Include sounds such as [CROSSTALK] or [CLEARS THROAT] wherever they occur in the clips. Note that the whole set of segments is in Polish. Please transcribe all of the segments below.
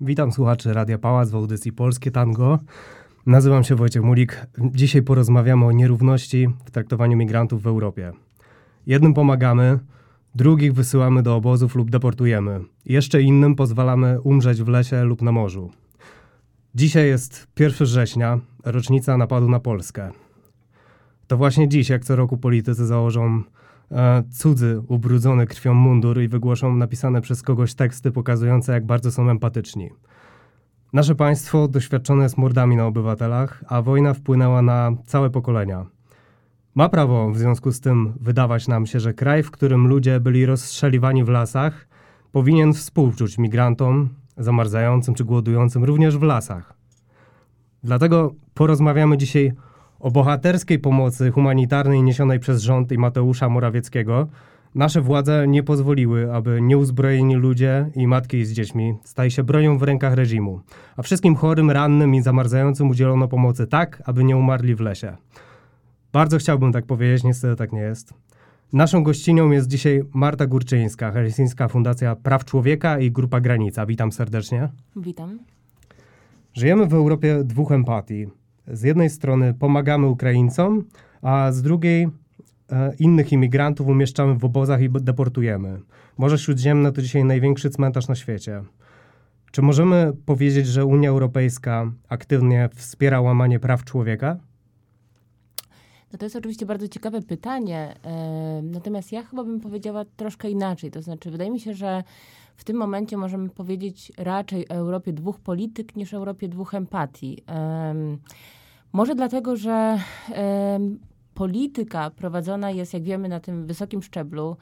Witam słuchaczy Radia Pałac w audycji Polskie Tango. Nazywam się Wojciech Mulik. Dzisiaj porozmawiamy o nierówności w traktowaniu migrantów w Europie. Jednym pomagamy, drugich wysyłamy do obozów lub deportujemy. Jeszcze innym pozwalamy umrzeć w lesie lub na morzu. Dzisiaj jest 1 września, rocznica napadu na Polskę. To właśnie dziś, jak co roku politycy założą cudzy, ubrudzony krwią mundur i wygłoszą napisane przez kogoś teksty pokazujące, jak bardzo są empatyczni. Nasze państwo doświadczone jest mordami na obywatelach, a wojna wpłynęła na całe pokolenia. Ma prawo w związku z tym wydawać nam się, że kraj, w którym ludzie byli rozstrzeliwani w lasach, powinien współczuć migrantom zamarzającym czy głodującym również w lasach. Dlatego porozmawiamy dzisiaj o bohaterskiej pomocy humanitarnej niesionej przez rząd i Mateusza Morawieckiego. Nasze władze nie pozwoliły, aby nieuzbrojeni ludzie i matki z dziećmi stali się bronią w rękach reżimu, a wszystkim chorym, rannym i zamarzającym udzielono pomocy tak, aby nie umarli w lesie. Bardzo chciałbym tak powiedzieć, niestety tak nie jest. Naszą gościnią jest dzisiaj Marta Górczyńska, Helsińska Fundacja Praw Człowieka i Grupa Granica. Witam serdecznie. Witam. Żyjemy w Europie dwóch empatii. Z jednej strony pomagamy Ukraińcom, a z drugiej e, innych imigrantów umieszczamy w obozach i deportujemy. Morze Śródziemne to dzisiaj największy cmentarz na świecie. Czy możemy powiedzieć, że Unia Europejska aktywnie wspiera łamanie praw człowieka? No to jest oczywiście bardzo ciekawe pytanie, natomiast ja chyba bym powiedziała troszkę inaczej. To znaczy, wydaje mi się, że w tym momencie możemy powiedzieć raczej o Europie dwóch polityk niż Europie dwóch empatii. Może dlatego, że polityka prowadzona jest, jak wiemy, na tym wysokim szczeblu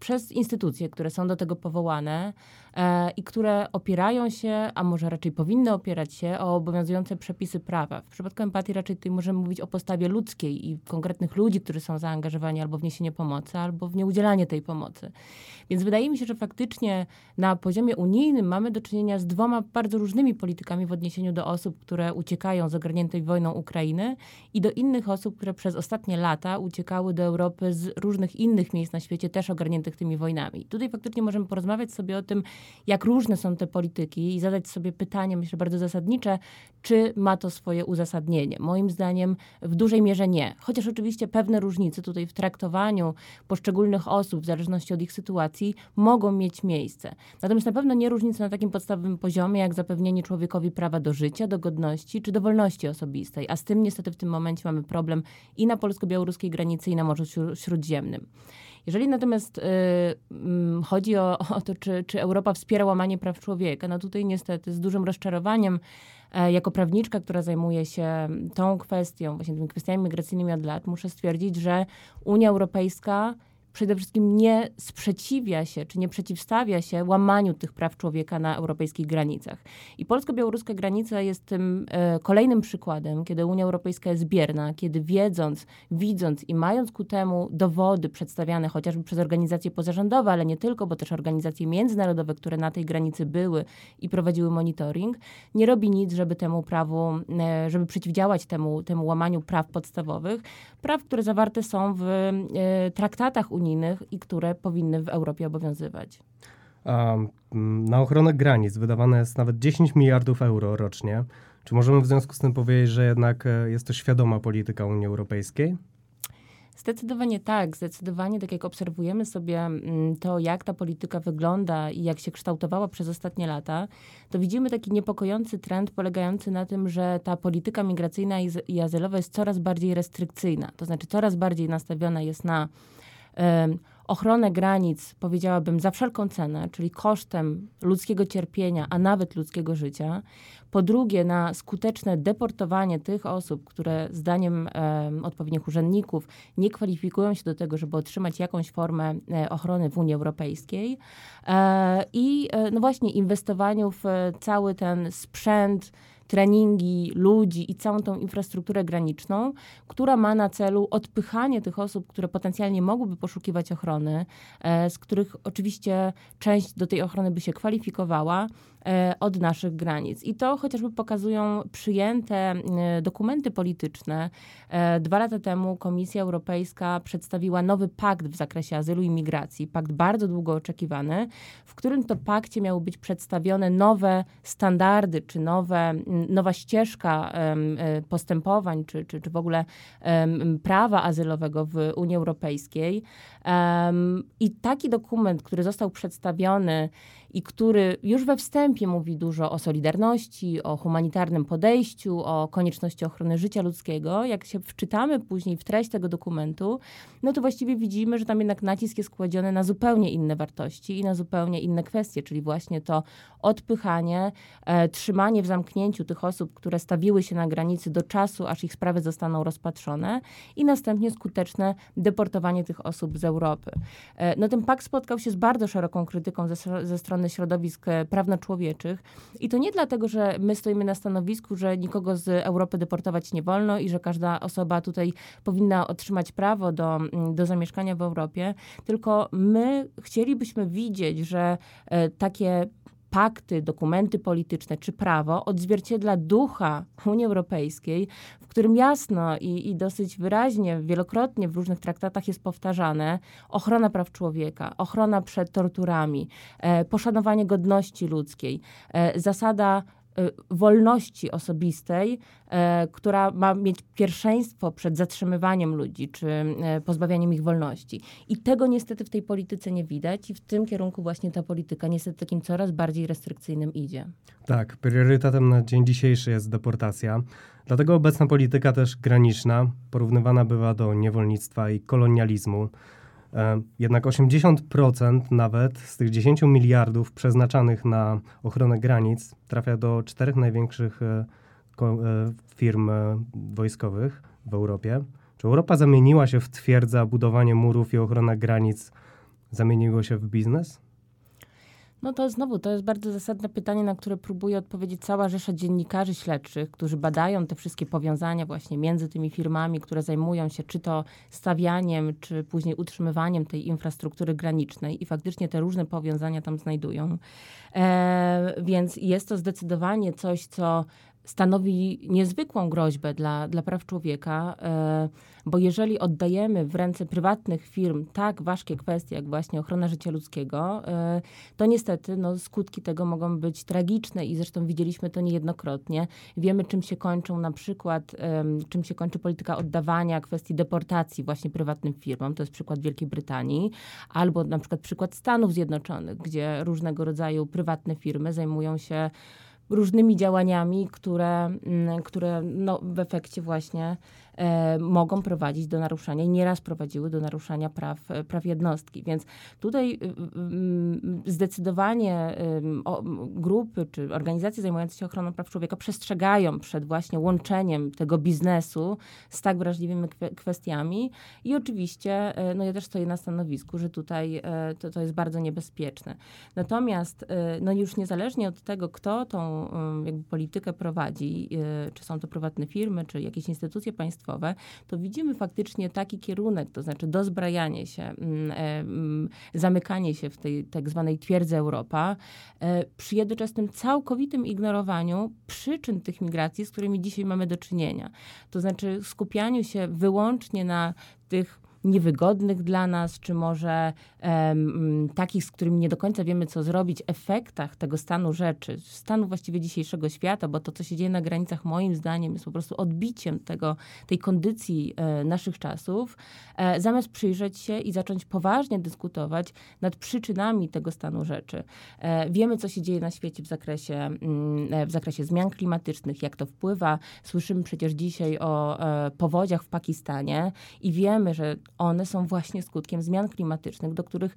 przez instytucje, które są do tego powołane i które opierają się, a może raczej powinny opierać się o obowiązujące przepisy prawa. W przypadku empatii raczej tutaj możemy mówić o postawie ludzkiej i konkretnych ludzi, którzy są zaangażowani albo w niesienie pomocy, albo w nieudzielanie tej pomocy. Więc wydaje mi się, że faktycznie na poziomie unijnym mamy do czynienia z dwoma bardzo różnymi politykami w odniesieniu do osób, które uciekają z ogarniętej wojną Ukrainy i do innych osób, które przez ostatnie lata uciekały do Europy z różnych innych miejsc na świecie, też ogarniętych tymi wojnami. Tutaj faktycznie możemy porozmawiać sobie o tym, jak różne są te polityki i zadać sobie pytanie, myślę, bardzo zasadnicze, czy ma to swoje uzasadnienie. Moim zdaniem w dużej mierze nie. Chociaż oczywiście pewne różnice tutaj w traktowaniu poszczególnych osób, w zależności od ich sytuacji, mogą mieć miejsce. Natomiast na pewno nie różnice na takim podstawowym poziomie, jak zapewnienie człowiekowi prawa do życia, do godności czy do wolności osobistej. A z tym niestety w tym momencie mamy problem i na polsko-białoruskiej granicy, i na Morzu Śródziemnym. Jeżeli natomiast y, y, chodzi o, [LAUGHS] o to, czy, czy Europa wspiera łamanie praw człowieka, no tutaj niestety z dużym rozczarowaniem e, jako prawniczka, która zajmuje się tą kwestią, właśnie tymi kwestiami migracyjnymi od lat, muszę stwierdzić, że Unia Europejska przede wszystkim nie sprzeciwia się, czy nie przeciwstawia się łamaniu tych praw człowieka na europejskich granicach. I polsko-białoruska granica jest tym e, kolejnym przykładem, kiedy Unia Europejska jest bierna, kiedy wiedząc, widząc i mając ku temu dowody przedstawiane chociażby przez organizacje pozarządowe, ale nie tylko, bo też organizacje międzynarodowe, które na tej granicy były i prowadziły monitoring, nie robi nic, żeby temu prawu, e, żeby przeciwdziałać temu, temu łamaniu praw podstawowych, praw, które zawarte są w e, traktatach Unii unijnych i które powinny w Europie obowiązywać. na ochronę granic wydawane jest nawet 10 miliardów euro rocznie. Czy możemy w związku z tym powiedzieć, że jednak e, jest to świadoma polityka Unii Europejskiej? Zdecydowanie tak. Zdecydowanie, tak jak obserwujemy sobie to, jak ta polityka wygląda i jak się kształtowała przez ostatnie lata, to widzimy taki niepokojący trend polegający na tym, że ta polityka migracyjna i azylowa jest coraz bardziej restrykcyjna. To znaczy, coraz bardziej nastawiona jest na ochronę granic, powiedziałabym, za wszelką cenę, czyli kosztem ludzkiego cierpienia, a nawet ludzkiego życia. Po drugie, na skuteczne deportowanie tych osób, które zdaniem e, odpowiednich urzędników nie kwalifikują się do tego, żeby otrzymać jakąś formę e, ochrony w Unii Europejskiej. E, I no właśnie inwestowaniu w cały ten sprzęt, treningi ludzi i całą tą infrastrukturę graniczną, która ma na celu odpychanie tych osób, które potencjalnie mogłyby poszukiwać ochrony, e, z których oczywiście część do tej ochrony by się kwalifikowała, E, od naszych granic. I to chociażby pokazują przyjęte e, dokumenty polityczne. Dwa lata temu Komisja Europejska przedstawiła nowy pakt w zakresie azylu i migracji, pakt bardzo długo oczekiwany, w którym to pakcie miały być przedstawione nowe standardy, czy nowe, nowa ścieżka postępowań, czy, czy, czy w ogóle prawa azylowego w Unii Europejskiej. I taki dokument, który został przedstawiony i który już we wstępie mówi dużo o solidarności, o humanitarnym podejściu, o konieczności ochrony życia ludzkiego, jak się wczytamy później w treść tego dokumentu, no to właściwie widzimy, że tam jednak nacisk jest kładziony na zupełnie inne wartości i na zupełnie inne kwestie, czyli właśnie to odpychanie, e, trzymanie w zamknięciu tych osób, które stawiły się na granicy do czasu, aż ich sprawy zostaną rozpatrzone i następnie skuteczne deportowanie tych osób z Europy. E, no ten pakt spotkał się z bardzo szeroką krytyką ze, ze strony środowisk e, prawno-człowieczych. I to nie dlatego, że my stoimy na stanowisku, że nikogo z Europy deportować nie wolno i że każda osoba tutaj powinna otrzymać prawo do, do zamieszkania w Europie, tylko my chcielibyśmy widzieć, że e, takie pakty, dokumenty polityczne czy prawo odzwierciedla ducha Unii Europejskiej, w którym jasno i, i dosyć wyraźnie, wielokrotnie w różnych traktatach jest powtarzane ochrona praw człowieka, ochrona przed torturami, e, poszanowanie godności ludzkiej, e, zasada wolności osobistej, e, która ma mieć pierwszeństwo przed zatrzymywaniem ludzi czy e, pozbawianiem ich wolności. I tego niestety w tej polityce nie widać i w tym kierunku właśnie ta polityka niestety takim coraz bardziej restrykcyjnym idzie. Tak, priorytetem na dzień dzisiejszy jest deportacja. Dlatego obecna polityka też graniczna porównywana bywa do niewolnictwa i kolonializmu. E, jednak 80% nawet z tych 10 miliardów przeznaczanych na ochronę granic trafia do czterech największych e, e, firm wojskowych w Europie. Czy Europa zamieniła się w twierdzę, budowanie murów i ochrona granic zamieniło się w biznes? No to znowu, to jest bardzo zasadne pytanie, na które próbuje odpowiedzieć cała rzesza dziennikarzy śledczych, którzy badają te wszystkie powiązania właśnie między tymi firmami, które zajmują się czy to stawianiem, czy później utrzymywaniem tej infrastruktury granicznej i faktycznie te różne powiązania tam znajdują. E, więc jest to zdecydowanie coś, co stanowi niezwykłą groźbę dla, dla praw człowieka, e, bo jeżeli oddajemy w ręce prywatnych firm tak ważkie kwestie, jak właśnie ochrona życia ludzkiego, e, to niestety no, skutki tego mogą być tragiczne i zresztą widzieliśmy to niejednokrotnie. Wiemy, czym się kończą na przykład, czym się kończy polityka oddawania kwestii deportacji właśnie prywatnym firmom, to jest przykład Wielkiej Brytanii, albo na przykład przykład Stanów Zjednoczonych, gdzie różnego rodzaju prywatne firmy zajmują się różnymi działaniami, które, mm, które no, w efekcie właśnie mogą prowadzić do naruszania i nieraz prowadziły do naruszania praw, e, praw jednostki. Więc tutaj y, y, y, zdecydowanie grupy czy organizacje zajmujące się ochroną praw człowieka przestrzegają przed właśnie łączeniem tego biznesu z tak wrażliwymi kwestiami i oczywiście e, no ja też stoję na stanowisku, że tutaj e, to, to jest bardzo niebezpieczne. Natomiast no już niezależnie od tego, kto tą jakby politykę prowadzi, czy są to prywatne firmy, czy jakieś instytucje państwowe, państwowe, to widzimy faktycznie taki kierunek, to znaczy dozbrajanie się, mm, e, mm, zamykanie się w tej tak zwanej twierdzy Europa, e, przy jednoczesnym całkowitym ignorowaniu przyczyn tych migracji, z którymi dzisiaj mamy do czynienia. To znaczy skupianiu się wyłącznie na tych niewygodnych dla nas, czy może um, takich, z którymi nie do końca wiemy, co zrobić, efektach tego stanu rzeczy, stanu właściwie dzisiejszego świata, bo to, co się dzieje na granicach, moim zdaniem, jest po prostu odbiciem tego, tej kondycji e, naszych czasów, e, zamiast przyjrzeć się i zacząć poważnie dyskutować nad przyczynami tego stanu rzeczy. E, wiemy, co się dzieje na świecie w zakresie, mm, e, w zakresie zmian klimatycznych, jak to wpływa. Słyszymy przecież dzisiaj o e, powodziach w Pakistanie i wiemy, że one są właśnie skutkiem zmian klimatycznych, do których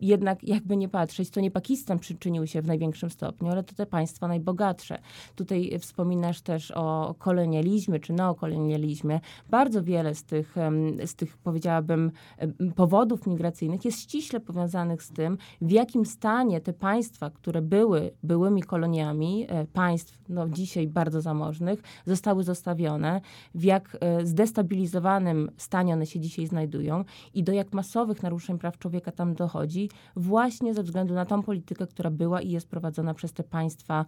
jednak jakby nie patrzeć, to nie Pakistan przyczynił się w największym stopniu, ale to te państwa najbogatsze. Tutaj wspominasz też o kolonializmie czy neokolonializmie. Bardzo wiele z tych, z tych powiedziałabym, powodów migracyjnych jest ściśle powiązanych z tym, w jakim stanie te państwa, które były byłymi koloniami e, państw no, dzisiaj bardzo zamożnych, zostały zostawione, w jak e, zdestabilizowanym stanie one się dzisiaj znajdują i do jak masowych naruszeń praw człowieka tam dochodzi, właśnie ze względu na tą politykę, która była i jest prowadzona przez te państwa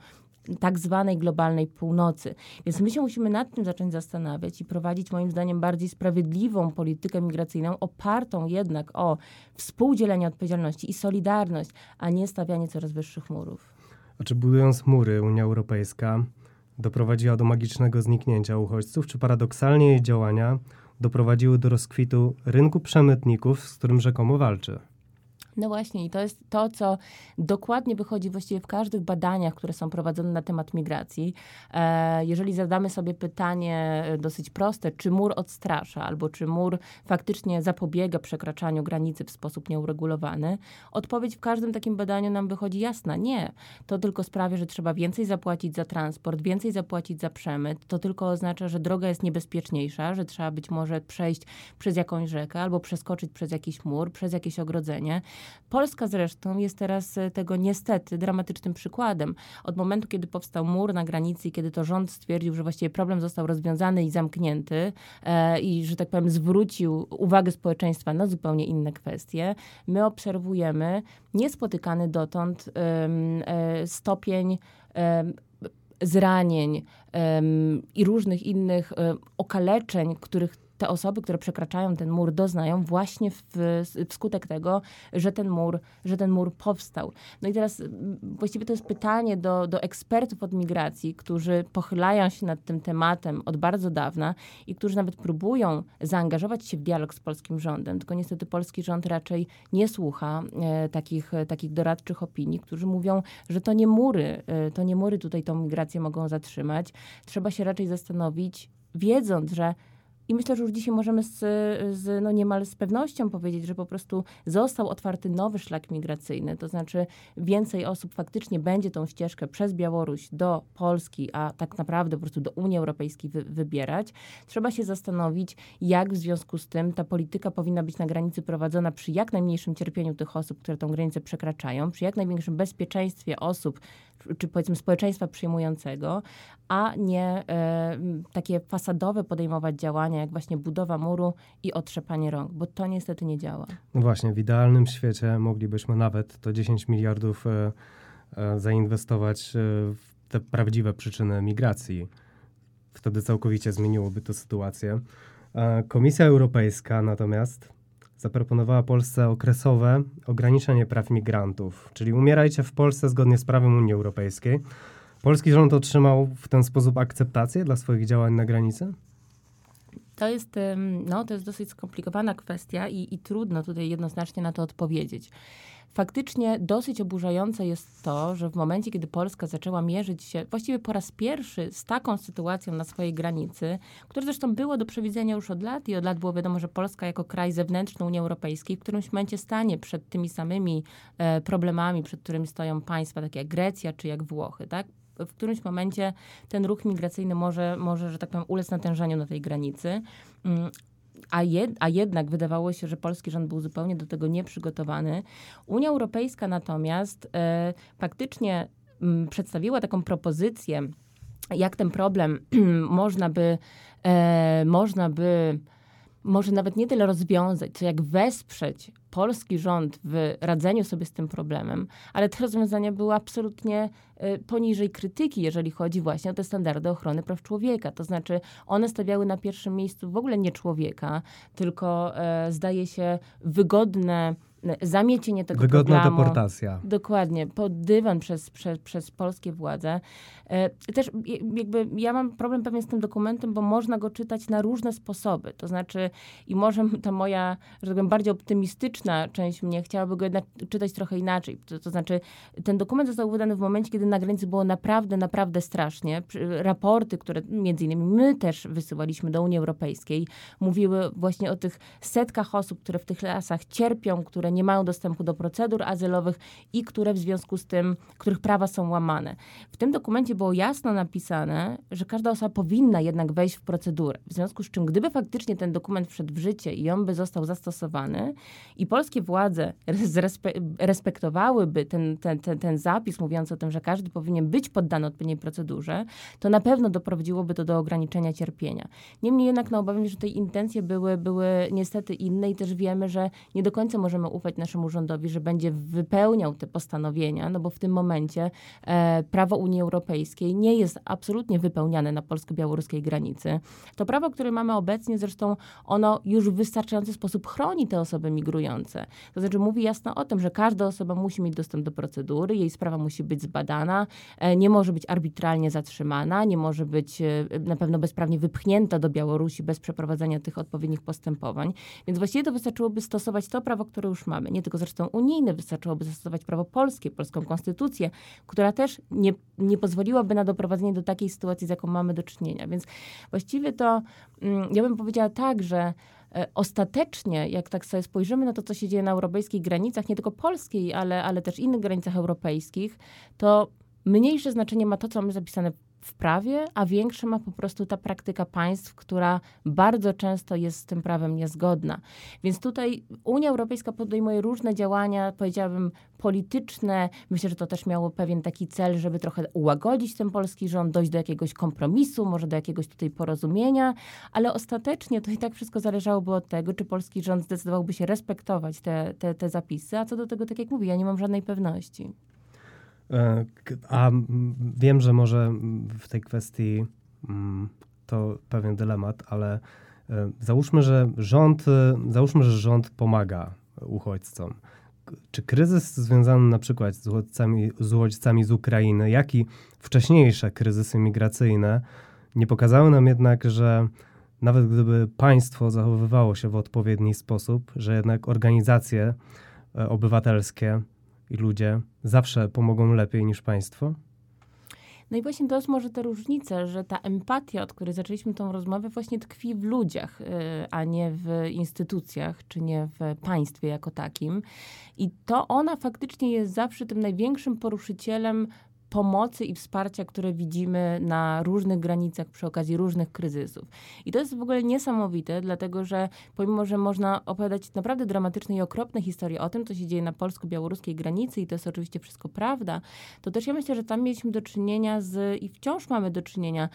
tak zwanej globalnej północy. Więc my się musimy nad tym zacząć zastanawiać i prowadzić moim zdaniem bardziej sprawiedliwą politykę migracyjną, opartą jednak o współdzielenie odpowiedzialności i solidarność, a nie stawianie coraz wyższych murów. A czy budując mury Unia Europejska doprowadziła do magicznego zniknięcia uchodźców, czy paradoksalnie jej działania doprowadziły do rozkwitu rynku przemytników, z którym rzekomo walczy? No właśnie, i to jest to, co dokładnie wychodzi właściwie w każdych badaniach, które są prowadzone na temat migracji. E, jeżeli zadamy sobie pytanie e, dosyć proste, czy mur odstrasza, albo czy mur faktycznie zapobiega przekraczaniu granicy w sposób nieuregulowany, odpowiedź w każdym takim badaniu nam wychodzi jasna. Nie. To tylko sprawia, że trzeba więcej zapłacić za transport, więcej zapłacić za przemyt. To tylko oznacza, że droga jest niebezpieczniejsza, że trzeba być może przejść przez jakąś rzekę albo przeskoczyć przez jakiś mur, przez jakieś ogrodzenie. Polska zresztą jest teraz e, tego niestety dramatycznym przykładem. Od momentu, kiedy powstał mur na granicy i kiedy to rząd stwierdził, że właściwie problem został rozwiązany i zamknięty e, i, że tak powiem, zwrócił uwagę społeczeństwa na zupełnie inne kwestie, my obserwujemy niespotykany dotąd e, stopień zranień i różnych innych okaleczeń, których te osoby, które przekraczają ten mur, doznają właśnie w, wskutek tego, że ten mur, że ten mur powstał. No i teraz właściwie to jest pytanie do, do ekspertów od migracji, którzy pochylają się nad tym tematem od bardzo dawna i którzy nawet próbują zaangażować się w dialog z polskim rządem, tylko niestety polski rząd raczej nie słucha e, takich, takich doradczych opinii, którzy mówią, że to nie mury, e, to nie mury tutaj tą migrację mogą zatrzymać. Trzeba się raczej zastanowić, wiedząc, że i myślę, że już dzisiaj możemy z, z, no niemal z pewnością powiedzieć, że po prostu został otwarty nowy szlak migracyjny, to znaczy więcej osób faktycznie będzie tą ścieżkę przez Białoruś do Polski, a tak naprawdę po prostu do Unii Europejskiej wy, wybierać. Trzeba się zastanowić, jak w związku z tym ta polityka powinna być na granicy prowadzona przy jak najmniejszym cierpieniu tych osób, które tą granicę przekraczają, przy jak największym bezpieczeństwie osób, czy powiedzmy społeczeństwa przyjmującego, a nie e, takie fasadowe podejmować działania, jak właśnie budowa muru i otrzepanie rąk, bo to niestety nie działa. No właśnie, w idealnym świecie moglibyśmy nawet to 10 miliardów e, e, zainwestować w te prawdziwe przyczyny migracji. Wtedy całkowicie zmieniłoby to sytuację. Komisja Europejska natomiast zaproponowała Polsce okresowe ograniczenie praw migrantów, czyli umierajcie w Polsce zgodnie z prawem Unii Europejskiej. Polski rząd otrzymał w ten sposób akceptację dla swoich działań na granicy? To jest, no, to jest dosyć skomplikowana kwestia i, i trudno tutaj jednoznacznie na to odpowiedzieć. Faktycznie dosyć oburzające jest to, że w momencie, kiedy Polska zaczęła mierzyć się właściwie po raz pierwszy z taką sytuacją na swojej granicy, które zresztą było do przewidzenia już od lat i od lat było wiadomo, że Polska jako kraj zewnętrzny Unii Europejskiej w którymś momencie stanie przed tymi samymi e, problemami, przed którymi stoją państwa takie jak Grecja czy jak Włochy, tak? w którymś momencie ten ruch migracyjny może, może że tak powiem, ulec natężeniu na tej granicy. A, jed, a jednak wydawało się, że polski rząd był zupełnie do tego nieprzygotowany. Unia Europejska natomiast e, faktycznie m, przedstawiła taką propozycję, jak ten problem [CLEARS THROAT] można by, e, można by może nawet nie tyle rozwiązać, co jak wesprzeć polski rząd w radzeniu sobie z tym problemem, ale te rozwiązania były absolutnie y, poniżej krytyki, jeżeli chodzi właśnie o te standardy ochrony praw człowieka. To znaczy, one stawiały na pierwszym miejscu w ogóle nie człowieka, tylko e, zdaje się wygodne zamiecienie tego Wygodna programu. deportacja. Dokładnie, pod dywan przez, przez, przez polskie władze. E, też jakby ja mam problem pewnie z tym dokumentem, bo można go czytać na różne sposoby. To znaczy i może [LAUGHS] ta moja, że tak powiem, bardziej optymistyczna część mnie chciałaby go jednak czytać trochę inaczej. To, to znaczy ten dokument został wydany w momencie, kiedy na granicy było naprawdę, naprawdę strasznie. Raporty, które między innymi my też wysyłaliśmy do Unii Europejskiej, mówiły właśnie o tych setkach osób, które w tych lasach cierpią, które nie mają dostępu do procedur azylowych i które w związku z tym, których prawa są łamane. W tym dokumencie było jasno napisane, że każda osoba powinna jednak wejść w procedurę. W związku z czym, gdyby faktycznie ten dokument wszedł w życie i on by został zastosowany i polskie władze [LAUGHS] respektowałyby ten, ten, ten, ten zapis mówiący o tym, że każdy powinien być poddany odpowiedniej procedurze, to na pewno doprowadziłoby to do ograniczenia cierpienia. Niemniej jednak no, obawiam się, że te intencje były, były niestety inne i też wiemy, że nie do końca możemy ufać naszemu rządowi, że będzie wypełniał te postanowienia, no bo w tym momencie e, prawo Unii Europejskiej nie jest absolutnie wypełniane na polsko-białoruskiej granicy. To prawo, które mamy obecnie, zresztą ono już w wystarczający sposób chroni te osoby migrujące. To znaczy mówi jasno o tym, że każda osoba musi mieć dostęp do procedury, jej sprawa musi być zbadana, e, nie może być arbitralnie zatrzymana, nie może być e, na pewno bezprawnie wypchnięta do Białorusi bez przeprowadzenia tych odpowiednich postępowań. Więc właściwie to wystarczyłoby stosować to prawo, które już mamy. Nie tylko zresztą unijne, wystarczyłoby zastosować prawo polskie, polską konstytucję, która też nie, nie pozwoliłaby na doprowadzenie do takiej sytuacji, z jaką mamy do czynienia. Więc właściwie to mm, ja bym powiedziała tak, że e, ostatecznie, jak tak sobie spojrzymy na to, co się dzieje na europejskich granicach, nie tylko polskiej, ale, ale też innych granicach europejskich, to mniejsze znaczenie ma to, co mamy zapisane w prawie, a większe ma po prostu ta praktyka państw, która bardzo często jest z tym prawem niezgodna. Więc tutaj Unia Europejska podejmuje różne działania, powiedziałabym, polityczne. Myślę, że to też miało pewien taki cel, żeby trochę ułagodzić ten polski rząd, dojść do jakiegoś kompromisu, może do jakiegoś tutaj porozumienia, ale ostatecznie to i tak wszystko zależałoby od tego, czy polski rząd zdecydowałby się respektować te, te, te zapisy, a co do tego, tak jak mówię, ja nie mam żadnej pewności. E, a wiem, że może w tej kwestii mm, to pewien dylemat, ale e, załóżmy, że rząd, e, załóżmy, że rząd pomaga uchodźcom. Czy kryzys związany na przykład z uchodźcami, z uchodźcami z Ukrainy, jak i wcześniejsze kryzysy migracyjne nie pokazały nam jednak, że nawet gdyby państwo zachowywało się w odpowiedni sposób, że jednak organizacje obywatelskie i ludzie zawsze pomogą lepiej niż państwo? No i właśnie to jest może ta różnica, że ta empatia, od której zaczęliśmy tą rozmowę, właśnie tkwi w ludziach, y, a nie w instytucjach, czy nie w państwie jako takim. I to ona faktycznie jest zawsze tym największym poruszycielem pomocy i wsparcia, które widzimy na różnych granicach przy okazji różnych kryzysów. I to jest w ogóle niesamowite, dlatego że pomimo, że można opowiadać naprawdę dramatyczne i okropne historie o tym, co się dzieje na polsko-białoruskiej granicy i to jest oczywiście wszystko prawda, to też ja myślę, że tam mieliśmy do czynienia z i wciąż mamy do czynienia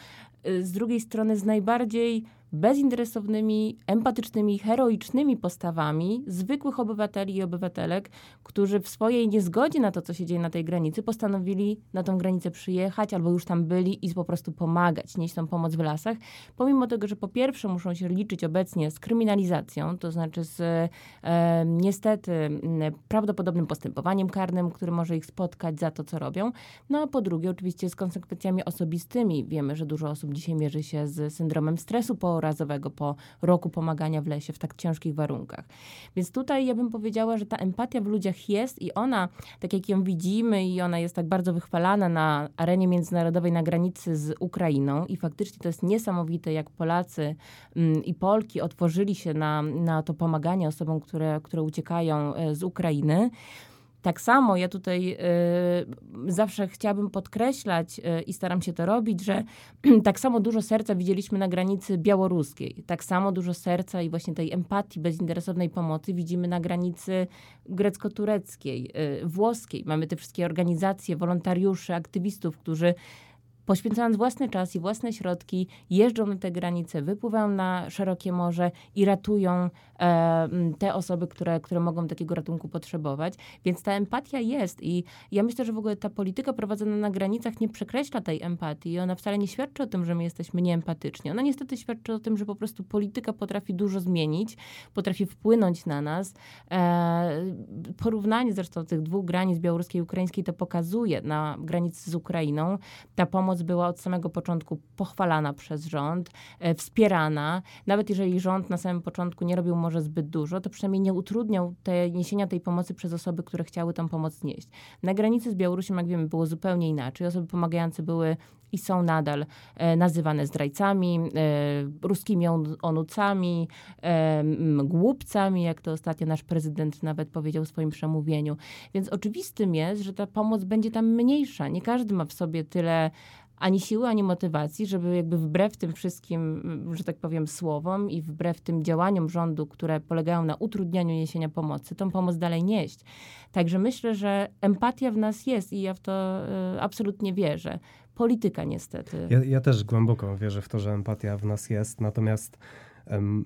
y, z drugiej strony z najbardziej bezinteresownymi, empatycznymi, heroicznymi postawami zwykłych obywateli i obywatelek, którzy w swojej niezgodzie na to, co się dzieje na tej granicy, postanowili na tą granicę przyjechać albo już tam byli i po prostu pomagać, nieść tą pomoc w lasach, pomimo tego, że po pierwsze muszą się liczyć obecnie z kryminalizacją, to znaczy z e, niestety prawdopodobnym postępowaniem karnym, który może ich spotkać za to, co robią, no a po drugie oczywiście z konsekwencjami osobistymi. Wiemy, że dużo osób dzisiaj mierzy się z syndromem stresu po jednorazowego po roku pomagania w lesie w tak ciężkich warunkach. Więc tutaj ja bym powiedziała, że ta empatia w ludziach jest i ona, tak jak ją widzimy i ona jest tak bardzo wychwalana na arenie międzynarodowej na granicy z Ukrainą i faktycznie to jest niesamowite, jak Polacy mm, i Polki otworzyli się na, na to pomaganie osobom, które, które uciekają e, z Ukrainy. Tak samo ja tutaj y, zawsze chciałabym podkreślać y, i staram się to robić, że [CLEARS THROAT] tak samo dużo serca widzieliśmy na granicy białoruskiej. Tak samo dużo serca i właśnie tej empatii, bezinteresownej pomocy widzimy na granicy grecko-tureckiej, y, włoskiej. Mamy te wszystkie organizacje, wolontariuszy, aktywistów, którzy poświęcając własny czas i własne środki, jeżdżą na te granice, wypływają na szerokie morze i ratują te osoby, które, które mogą takiego ratunku potrzebować. Więc ta empatia jest i ja myślę, że w ogóle ta polityka prowadzona na granicach nie przekreśla tej empatii ona wcale nie świadczy o tym, że my jesteśmy nieempatyczni. Ona niestety świadczy o tym, że po prostu polityka potrafi dużo zmienić, potrafi wpłynąć na nas. E, porównanie zresztą tych dwóch granic białoruskiej i ukraińskiej to pokazuje na granicy z Ukrainą. Ta pomoc pomoc była od samego początku pochwalana przez rząd, e, wspierana. Nawet jeżeli rząd na samym początku nie robił może zbyt dużo, to przynajmniej nie utrudniał te, niesienia tej pomocy przez osoby, które chciały tę pomoc nieść. Na granicy z Białorusią, jak wiemy, było zupełnie inaczej. Osoby pomagające były i są nadal e, nazywane zdrajcami, e, ruskimi onucami, e, głupcami, jak to ostatnio nasz prezydent nawet powiedział w swoim przemówieniu. Więc oczywistym jest, że ta pomoc będzie tam mniejsza. Nie każdy ma w sobie tyle ani siły, ani motywacji, żeby jakby wbrew tym wszystkim, że tak powiem, słowom i wbrew tym działaniom rządu, które polegają na utrudnianiu niesienia pomocy, tą pomoc dalej nieść. Także myślę, że empatia w nas jest i ja w to y, absolutnie wierzę. Polityka niestety. Ja, ja też głęboko wierzę w to, że empatia w nas jest, natomiast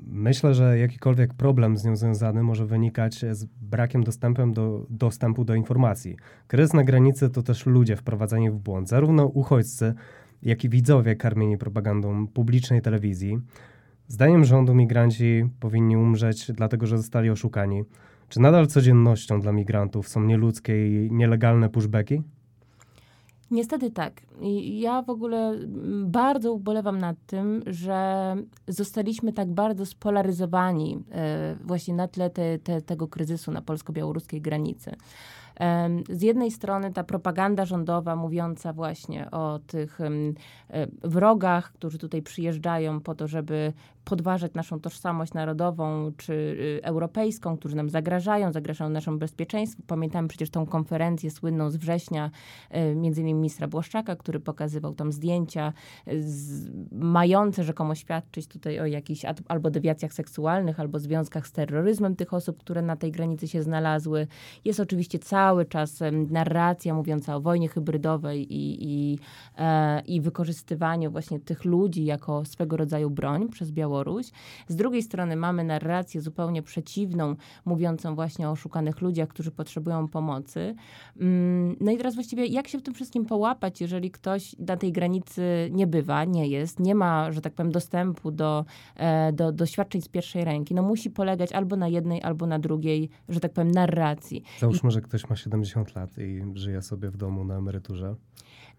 Myślę, że jakikolwiek problem z nią związany może wynikać z brakiem dostępem do, dostępu do informacji. Kryzys na granicy to też ludzie wprowadzani w błąd, zarówno uchodźcy, jak i widzowie karmieni propagandą publicznej telewizji. Zdaniem rządu migranci powinni umrzeć, dlatego że zostali oszukani. Czy nadal codziennością dla migrantów są nieludzkie i nielegalne pushbacki? Niestety tak. Ja w ogóle mm, bardzo ubolewam nad tym, że zostaliśmy tak bardzo spolaryzowani e, właśnie na tle te, te, tego kryzysu na polsko-białoruskiej granicy. Z jednej strony ta propaganda rządowa mówiąca właśnie o tych e, wrogach, którzy tutaj przyjeżdżają po to, żeby podważać naszą tożsamość narodową czy y, europejską, którzy nam zagrażają, zagrażają naszemu bezpieczeństwu. Pamiętamy przecież tą konferencję słynną z września, y, między innymi ministra Błaszczaka, który pokazywał tam zdjęcia y, z, mające rzekomo świadczyć tutaj o jakichś albo dewiacjach seksualnych, albo związkach z terroryzmem tych osób, które na tej granicy się znalazły. Jest oczywiście cały czas narracja mówiąca o wojnie hybrydowej i, i, e, i wykorzystywaniu właśnie tych ludzi jako swego rodzaju broń przez Białoruś Białoruś. Z drugiej strony mamy narrację zupełnie przeciwną, mówiącą właśnie o oszukanych ludziach, którzy potrzebują pomocy. Mm, no i teraz właściwie jak się w tym wszystkim połapać, jeżeli ktoś na tej granicy nie bywa, nie jest, nie ma, że tak powiem, dostępu do, e, do doświadczeń z pierwszej ręki. No musi polegać albo na jednej, albo na drugiej, że tak powiem, narracji. Załóżmy, I... że ktoś ma 70 lat i żyje sobie w domu na emeryturze.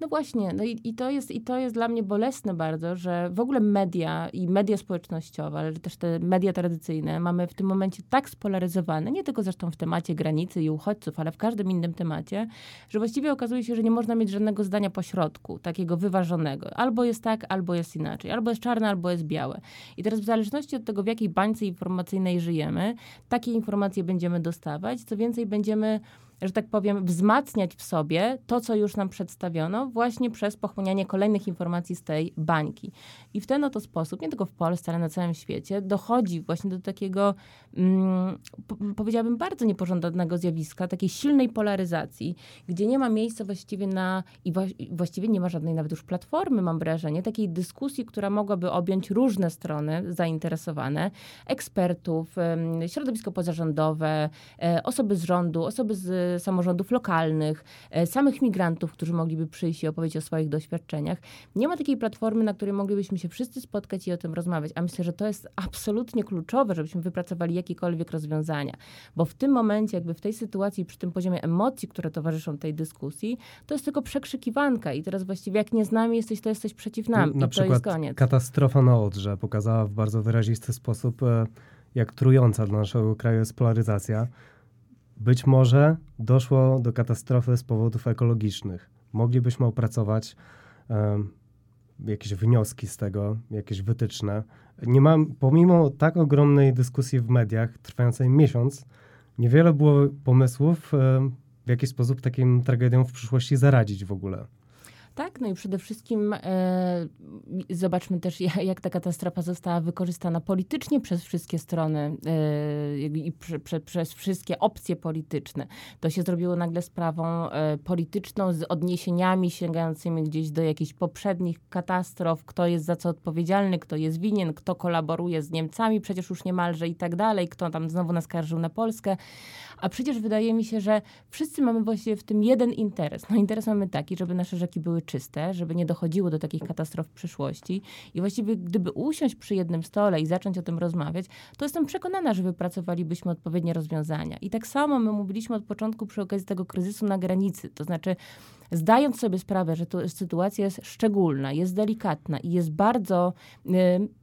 No właśnie, no i, i, to jest, i to jest dla mnie bolesne bardzo, że w ogóle media i media społecznościowe, ale też te media tradycyjne mamy w tym momencie tak spolaryzowane, nie tylko zresztą w temacie granicy i uchodźców, ale w każdym innym temacie, że właściwie okazuje się, że nie można mieć żadnego zdania pośrodku, takiego wyważonego. Albo jest tak, albo jest inaczej. Albo jest czarne, albo jest białe. I teraz w zależności od tego, w jakiej bańce informacyjnej żyjemy, takie informacje będziemy dostawać. Co więcej, będziemy że tak powiem, wzmacniać w sobie to, co już nam przedstawiono, właśnie przez pochłanianie kolejnych informacji z tej bańki. I w ten oto sposób, nie tylko w Polsce, ale na całym świecie, dochodzi właśnie do takiego, mm, powiedziałabym, bardzo niepożądanego zjawiska, takiej silnej polaryzacji, gdzie nie ma miejsca właściwie na, i właściwie nie ma żadnej nawet już platformy, mam wrażenie, takiej dyskusji, która mogłaby objąć różne strony zainteresowane, ekspertów, środowisko pozarządowe, e, osoby z rządu, osoby z samorządów lokalnych, e, samych migrantów, którzy mogliby przyjść i opowiedzieć o swoich doświadczeniach. Nie ma takiej platformy, na której moglibyśmy się wszyscy spotkać i o tym rozmawiać. A myślę, że to jest absolutnie kluczowe, żebyśmy wypracowali jakiekolwiek rozwiązania. Bo w tym momencie, jakby w tej sytuacji, przy tym poziomie emocji, które towarzyszą tej dyskusji, to jest tylko przekrzykiwanka i teraz właściwie jak nie z nami jesteś, to jesteś przeciw nam na i to jest koniec. katastrofa na Odrze pokazała w bardzo wyrazisty sposób, e, jak trująca dla naszego kraju jest polaryzacja. Być może doszło do katastrofy z powodów ekologicznych. Moglibyśmy opracować um, jakieś wnioski z tego, jakieś wytyczne. Nie mam, pomimo tak ogromnej dyskusji w mediach, trwającej miesiąc, niewiele było pomysłów, um, w jaki sposób takim tragediom w przyszłości zaradzić w ogóle. Tak, no i przede wszystkim e, zobaczmy też, [LAUGHS] jak, ta katastrofa została wykorzystana politycznie przez wszystkie strony e, i prze, prze, przez wszystkie opcje polityczne. To się zrobiło nagle sprawą e, polityczną z odniesieniami sięgającymi gdzieś do jakichś poprzednich katastrof, kto jest za co odpowiedzialny, kto jest winien, kto kolaboruje z Niemcami przecież już niemalże i tak dalej, kto tam znowu naskarżył na Polskę. A przecież wydaje mi się, że wszyscy mamy właściwie w tym jeden interes. No interes mamy taki, żeby nasze rzeki były czyste, żeby nie dochodziło do takich katastrof w przyszłości. I właściwie gdyby usiąść przy jednym stole i zacząć o tym rozmawiać, to jestem przekonana, że wypracowalibyśmy odpowiednie rozwiązania. I tak samo my mówiliśmy od początku przy okazji tego kryzysu na granicy. To znaczy zdając sobie sprawę, że to sytuacja jest szczególna, jest delikatna i jest bardzo y,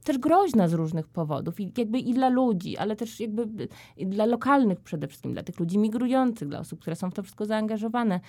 też groźna z różnych powodów, i jakby i dla ludzi, ale też jakby dla lokalnych przede wszystkim, dla tych ludzi migrujących, dla osób, które są w to wszystko zaangażowane,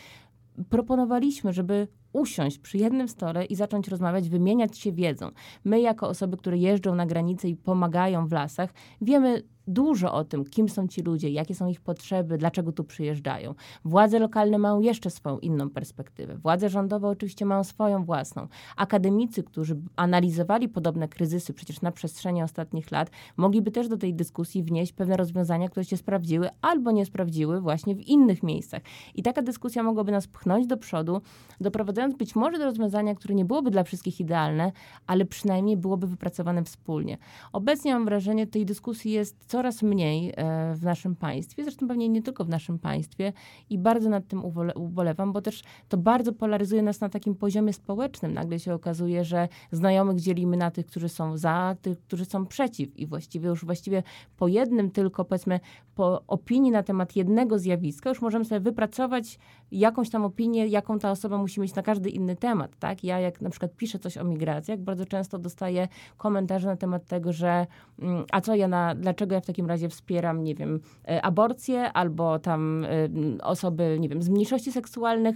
proponowaliśmy, żeby usiąść przy jednym stole i zacząć rozmawiać, wymieniać się wiedzą. My, jako osoby, które jeżdżą na granicę i pomagają w lasach, wiemy dużo o tym, kim są ci ludzie, jakie są ich potrzeby, dlaczego tu przyjeżdżają. Władze lokalne mają jeszcze swoją inną perspektywę. Władze rządowe oczywiście mają swoją własną. Akademicy, którzy analizowali podobne kryzysy przecież na przestrzeni ostatnich lat, mogliby też do tej dyskusji wnieść pewne rozwiązania, które się sprawdziły albo nie sprawdziły właśnie w innych miejscach. I taka dyskusja mogłaby nas pchnąć do przodu, doprowadzając być może do rozwiązania, które nie byłoby dla wszystkich idealne, ale przynajmniej byłoby wypracowane wspólnie. Obecnie mam wrażenie, tej dyskusji jest coraz mniej e, w naszym państwie, zresztą pewnie nie tylko w naszym państwie i bardzo nad tym ubolewam, bo też to bardzo polaryzuje nas na takim poziomie społecznym. Nagle się okazuje, że znajomych dzielimy na tych, którzy są za, tych, którzy są przeciw i właściwie już właściwie po jednym tylko, powiedzmy, po opinii na temat jednego zjawiska już możemy sobie wypracować jakąś tam opinię, jaką ta osoba musi mieć na każdy inny temat, tak? Ja jak na przykład piszę coś o migracjach, bardzo często dostaję komentarze na temat tego, że mm, a co ja na, dlaczego ja w takim razie wspieram, nie wiem, e, aborcję albo tam y, osoby, nie wiem, z mniejszości seksualnych.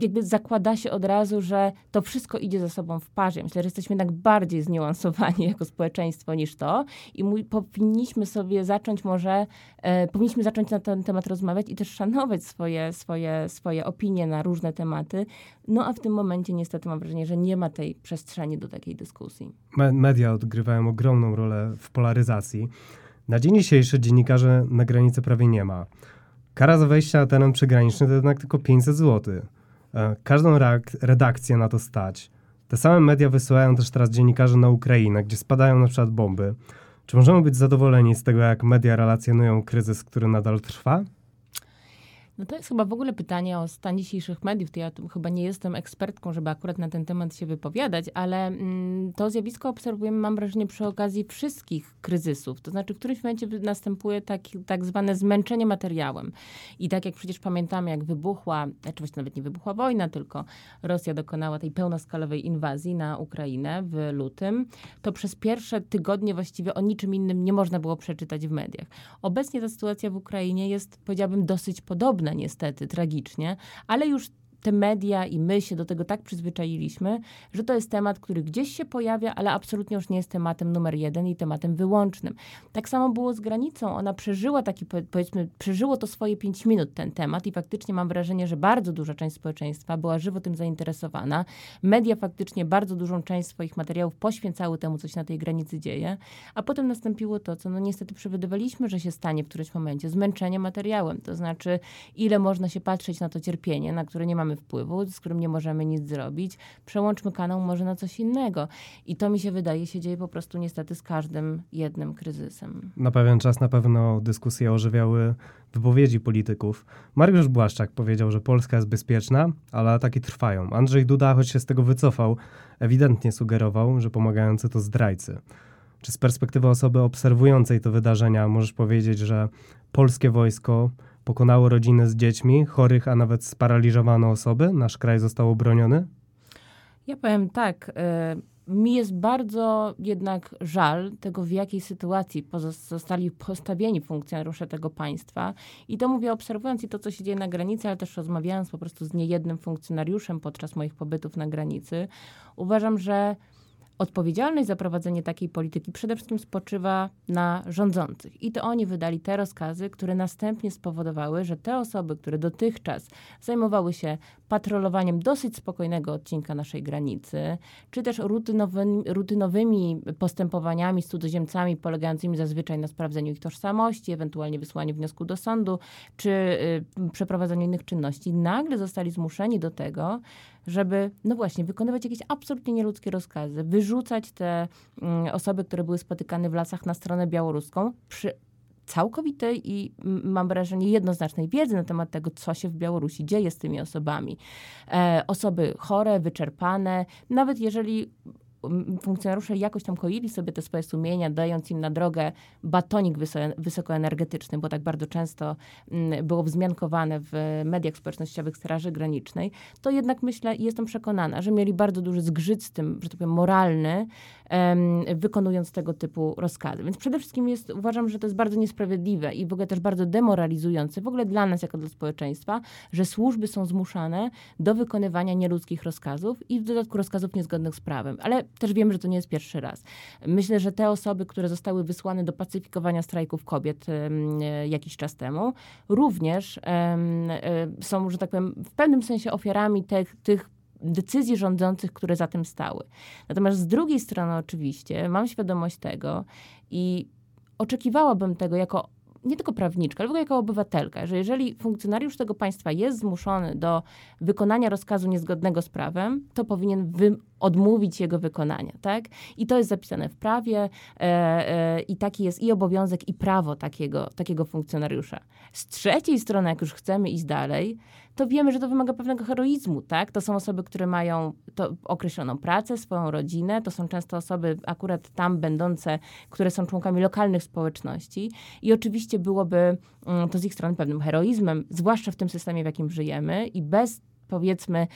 Jakby zakłada się od razu, że to wszystko idzie ze sobą w parze. Myślę, że jesteśmy jednak bardziej zniuansowani [LAUGHS] jako społeczeństwo niż to i mój, powinniśmy sobie zacząć może, e, powinniśmy zacząć na ten temat rozmawiać i też szanować swoje, swoje, swoje opinie na różne tematy. No a w tym momencie niestety mam wrażenie, że nie ma tej przestrzeni do takiej dyskusji. Media odgrywają ogromną rolę w polaryzacji. Na dzień dzisiejszy dziennikarzy na granicy prawie nie ma. Kara za wejście na teren przygraniczny to jednak tylko 500 zł. E, każdą redakcję na to stać. Te same media wysyłają też teraz dziennikarzy na Ukrainę, gdzie spadają na przykład bomby. Czy możemy być zadowoleni z tego, jak media relacjonują kryzys, który nadal trwa? No to jest chyba w ogóle pytanie o stan dzisiejszych mediów. To ja tu chyba nie jestem ekspertką, żeby akurat na ten temat się wypowiadać, ale mm, to zjawisko obserwujemy, mam wrażenie, przy okazji wszystkich kryzysów. To znaczy, w którymś momencie następuje tak, tak zwane zmęczenie materiałem. I tak jak przecież pamiętamy, jak wybuchła, znaczy właściwie nawet nie wybuchła wojna, tylko Rosja dokonała tej pełnoskalowej inwazji na Ukrainę w lutym, to przez pierwsze tygodnie właściwie o niczym innym nie można było przeczytać w mediach. Obecnie ta sytuacja w Ukrainie jest, powiedziałabym, dosyć podobna niestety, tragicznie, ale już te media i my się do tego tak przyzwyczailiśmy, że to jest temat, który gdzieś się pojawia, ale absolutnie już nie jest tematem numer jeden i tematem wyłącznym. Tak samo było z granicą. Ona przeżyła taki, powiedzmy, przeżyło to swoje pięć minut ten temat i faktycznie mam wrażenie, że bardzo duża część społeczeństwa była żywo tym zainteresowana. Media faktycznie bardzo dużą część swoich materiałów poświęcały temu, co się na tej granicy dzieje, a potem nastąpiło to, co no niestety przewidywaliśmy, że się stanie w którymś momencie, zmęczenie materiałem. To znaczy, ile można się patrzeć na to cierpienie, na które nie mamy mamy wpływu, z którym nie możemy nic zrobić, przełączmy kanał może na coś innego. I to mi się wydaje się dzieje po prostu niestety z każdym jednym kryzysem. Na pewien czas na pewno dyskusje ożywiały wypowiedzi polityków. Mariusz Błaszczak powiedział, że Polska jest bezpieczna, ale ataki trwają. Andrzej Duda, choć się z tego wycofał, ewidentnie sugerował, że pomagający to zdrajcy. Czy z perspektywy osoby obserwującej te wydarzenia możesz powiedzieć, że polskie wojsko pokonało rodziny z dziećmi, chorych, a nawet sparaliżowane osoby. Nasz kraj został obroniony? Ja powiem tak. Y, mi jest bardzo jednak żal tego, w jakiej sytuacji zostali postawieni funkcjonariusze tego państwa. I to mówię obserwując i to, co się dzieje na granicy, ale też rozmawiając po prostu z niejednym funkcjonariuszem podczas moich pobytów na granicy. Uważam, że Odpowiedzialność za prowadzenie takiej polityki przede wszystkim spoczywa na rządzących. I to oni wydali te rozkazy, które następnie spowodowały, że te osoby, które dotychczas zajmowały się patrolowaniem dosyć spokojnego odcinka naszej granicy, czy też rutynowymi, rutynowymi postępowaniami z cudzoziemcami, polegającymi zazwyczaj na sprawdzeniu ich tożsamości, ewentualnie wysłaniu wniosku do sądu, czy y, przeprowadzaniu innych czynności, nagle zostali zmuszeni do tego, żeby, no właśnie, wykonywać jakieś absolutnie nieludzkie rozkazy, wyrzucać te mm, osoby, które były spotykane w lasach na stronę białoruską przy całkowitej i mam wrażenie jednoznacznej wiedzy na temat tego, co się w Białorusi dzieje z tymi osobami. E, osoby chore, wyczerpane, nawet jeżeli funkcjonariusze jakoś tam koili sobie te swoje sumienia, dając im na drogę batonik wysokoenergetyczny, bo tak bardzo często było wzmiankowane w mediach społecznościowych Straży Granicznej, to jednak myślę i jestem przekonana, że mieli bardzo duży zgrzyt z tym, że tak powiem, moralny, wykonując tego typu rozkazy. Więc przede wszystkim jest, uważam, że to jest bardzo niesprawiedliwe i w ogóle też bardzo demoralizujące, w ogóle dla nas jako dla społeczeństwa, że służby są zmuszane do wykonywania nieludzkich rozkazów i w dodatku rozkazów niezgodnych z prawem. Ale też wiemy, że to nie jest pierwszy raz. Myślę, że te osoby, które zostały wysłane do pacyfikowania strajków kobiet e, jakiś czas temu, również e, są, że tak powiem, w pewnym sensie ofiarami tych, tych decyzji rządzących, które za tym stały. Natomiast z drugiej strony oczywiście mam świadomość tego i oczekiwałabym tego jako nie tylko prawniczka, ale w ogóle jako obywatelka, że jeżeli funkcjonariusz tego państwa jest zmuszony do wykonania rozkazu niezgodnego z prawem, to powinien wy odmówić jego wykonania, tak? I to jest zapisane w prawie e, e, i taki jest i obowiązek, i prawo takiego, takiego funkcjonariusza. Z trzeciej strony, jak już chcemy iść dalej, to wiemy, że to wymaga pewnego heroizmu, tak? To są osoby, które mają określoną pracę, swoją rodzinę, to są często osoby akurat tam będące, które są członkami lokalnych społeczności i oczywiście byłoby mm, to z ich strony pewnym heroizmem, zwłaszcza w tym systemie, w jakim żyjemy i bez powiedzmy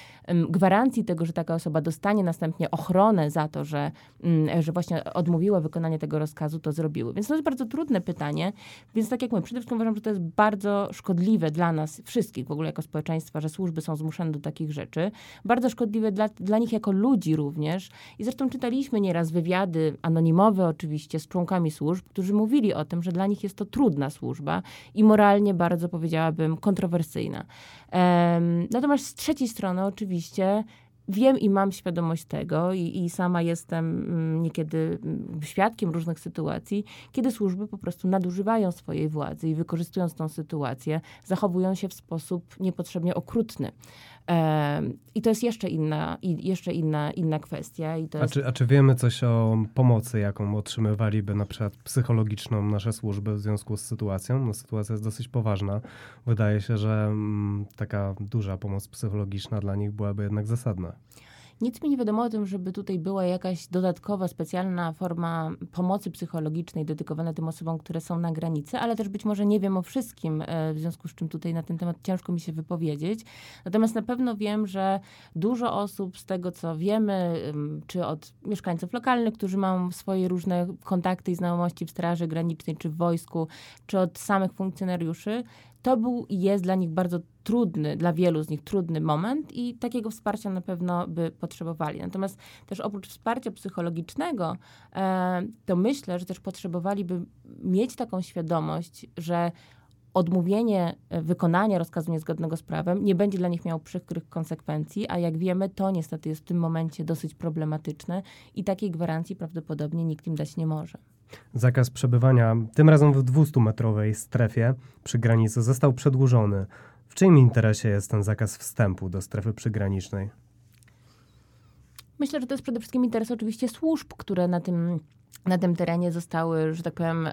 gwarancji tego, że taka osoba dostanie następnie ochronę za to, że, mm, że właśnie odmówiła wykonania tego rozkazu, to zrobiły. Więc to jest bardzo trudne pytanie. Więc tak jak mówię, przede wszystkim uważam, że to jest bardzo szkodliwe dla nas wszystkich w ogóle jako społeczeństwa, że służby są zmuszone do takich rzeczy. Bardzo szkodliwe dla, dla nich jako ludzi również. I zresztą czytaliśmy nieraz wywiady anonimowe oczywiście z członkami służb, którzy mówili o tym, że dla nich jest to trudna służba i moralnie bardzo powiedziałabym kontrowersyjna. Um, natomiast trzeciej strony oczywiście wiem i mam świadomość tego i, i sama jestem mm, niekiedy mm, świadkiem różnych sytuacji, kiedy służby po prostu nadużywają swojej władzy i wykorzystując tą sytuację, zachowują się w sposób niepotrzebnie okrutny. I to jest jeszcze inna, jeszcze inna, inna kwestia. I to a, jest... czy, a czy wiemy coś o pomocy, jaką otrzymywaliby na przykład psychologiczną nasze służby w związku z sytuacją? No, sytuacja jest dosyć poważna. Wydaje się, że mm, taka duża pomoc psychologiczna dla nich byłaby jednak zasadna. Nic mi nie wiadomo o tym, żeby tutaj była jakaś dodatkowa, specjalna forma pomocy psychologicznej dedykowana tym osobom, które są na granicy, ale też być może nie wiem o wszystkim, e, w związku z czym tutaj na ten temat ciężko mi się wypowiedzieć. Natomiast na pewno wiem, że dużo osób z tego, co wiemy, czy od mieszkańców lokalnych, którzy mają swoje różne kontakty i znajomości w Straży Granicznej, czy w wojsku, czy od samych funkcjonariuszy, to był i jest dla nich bardzo trudny, dla wielu z nich trudny moment i takiego wsparcia na pewno by potrzebowali. Natomiast też oprócz wsparcia psychologicznego, e, to myślę, że też potrzebowaliby mieć taką świadomość, że odmówienie e, wykonania rozkazu niezgodnego z prawem nie będzie dla nich miało przykrych konsekwencji, a jak wiemy, to niestety jest w tym momencie dosyć problematyczne i takiej gwarancji prawdopodobnie nikt im dać nie może. Zakaz przebywania, tym razem w 200-metrowej strefie przy granicy, został przedłużony. W czyim interesie jest ten zakaz wstępu do strefy przygranicznej? Myślę, że to jest przede wszystkim interes oczywiście służb, które na tym na tym terenie zostały, że tak powiem,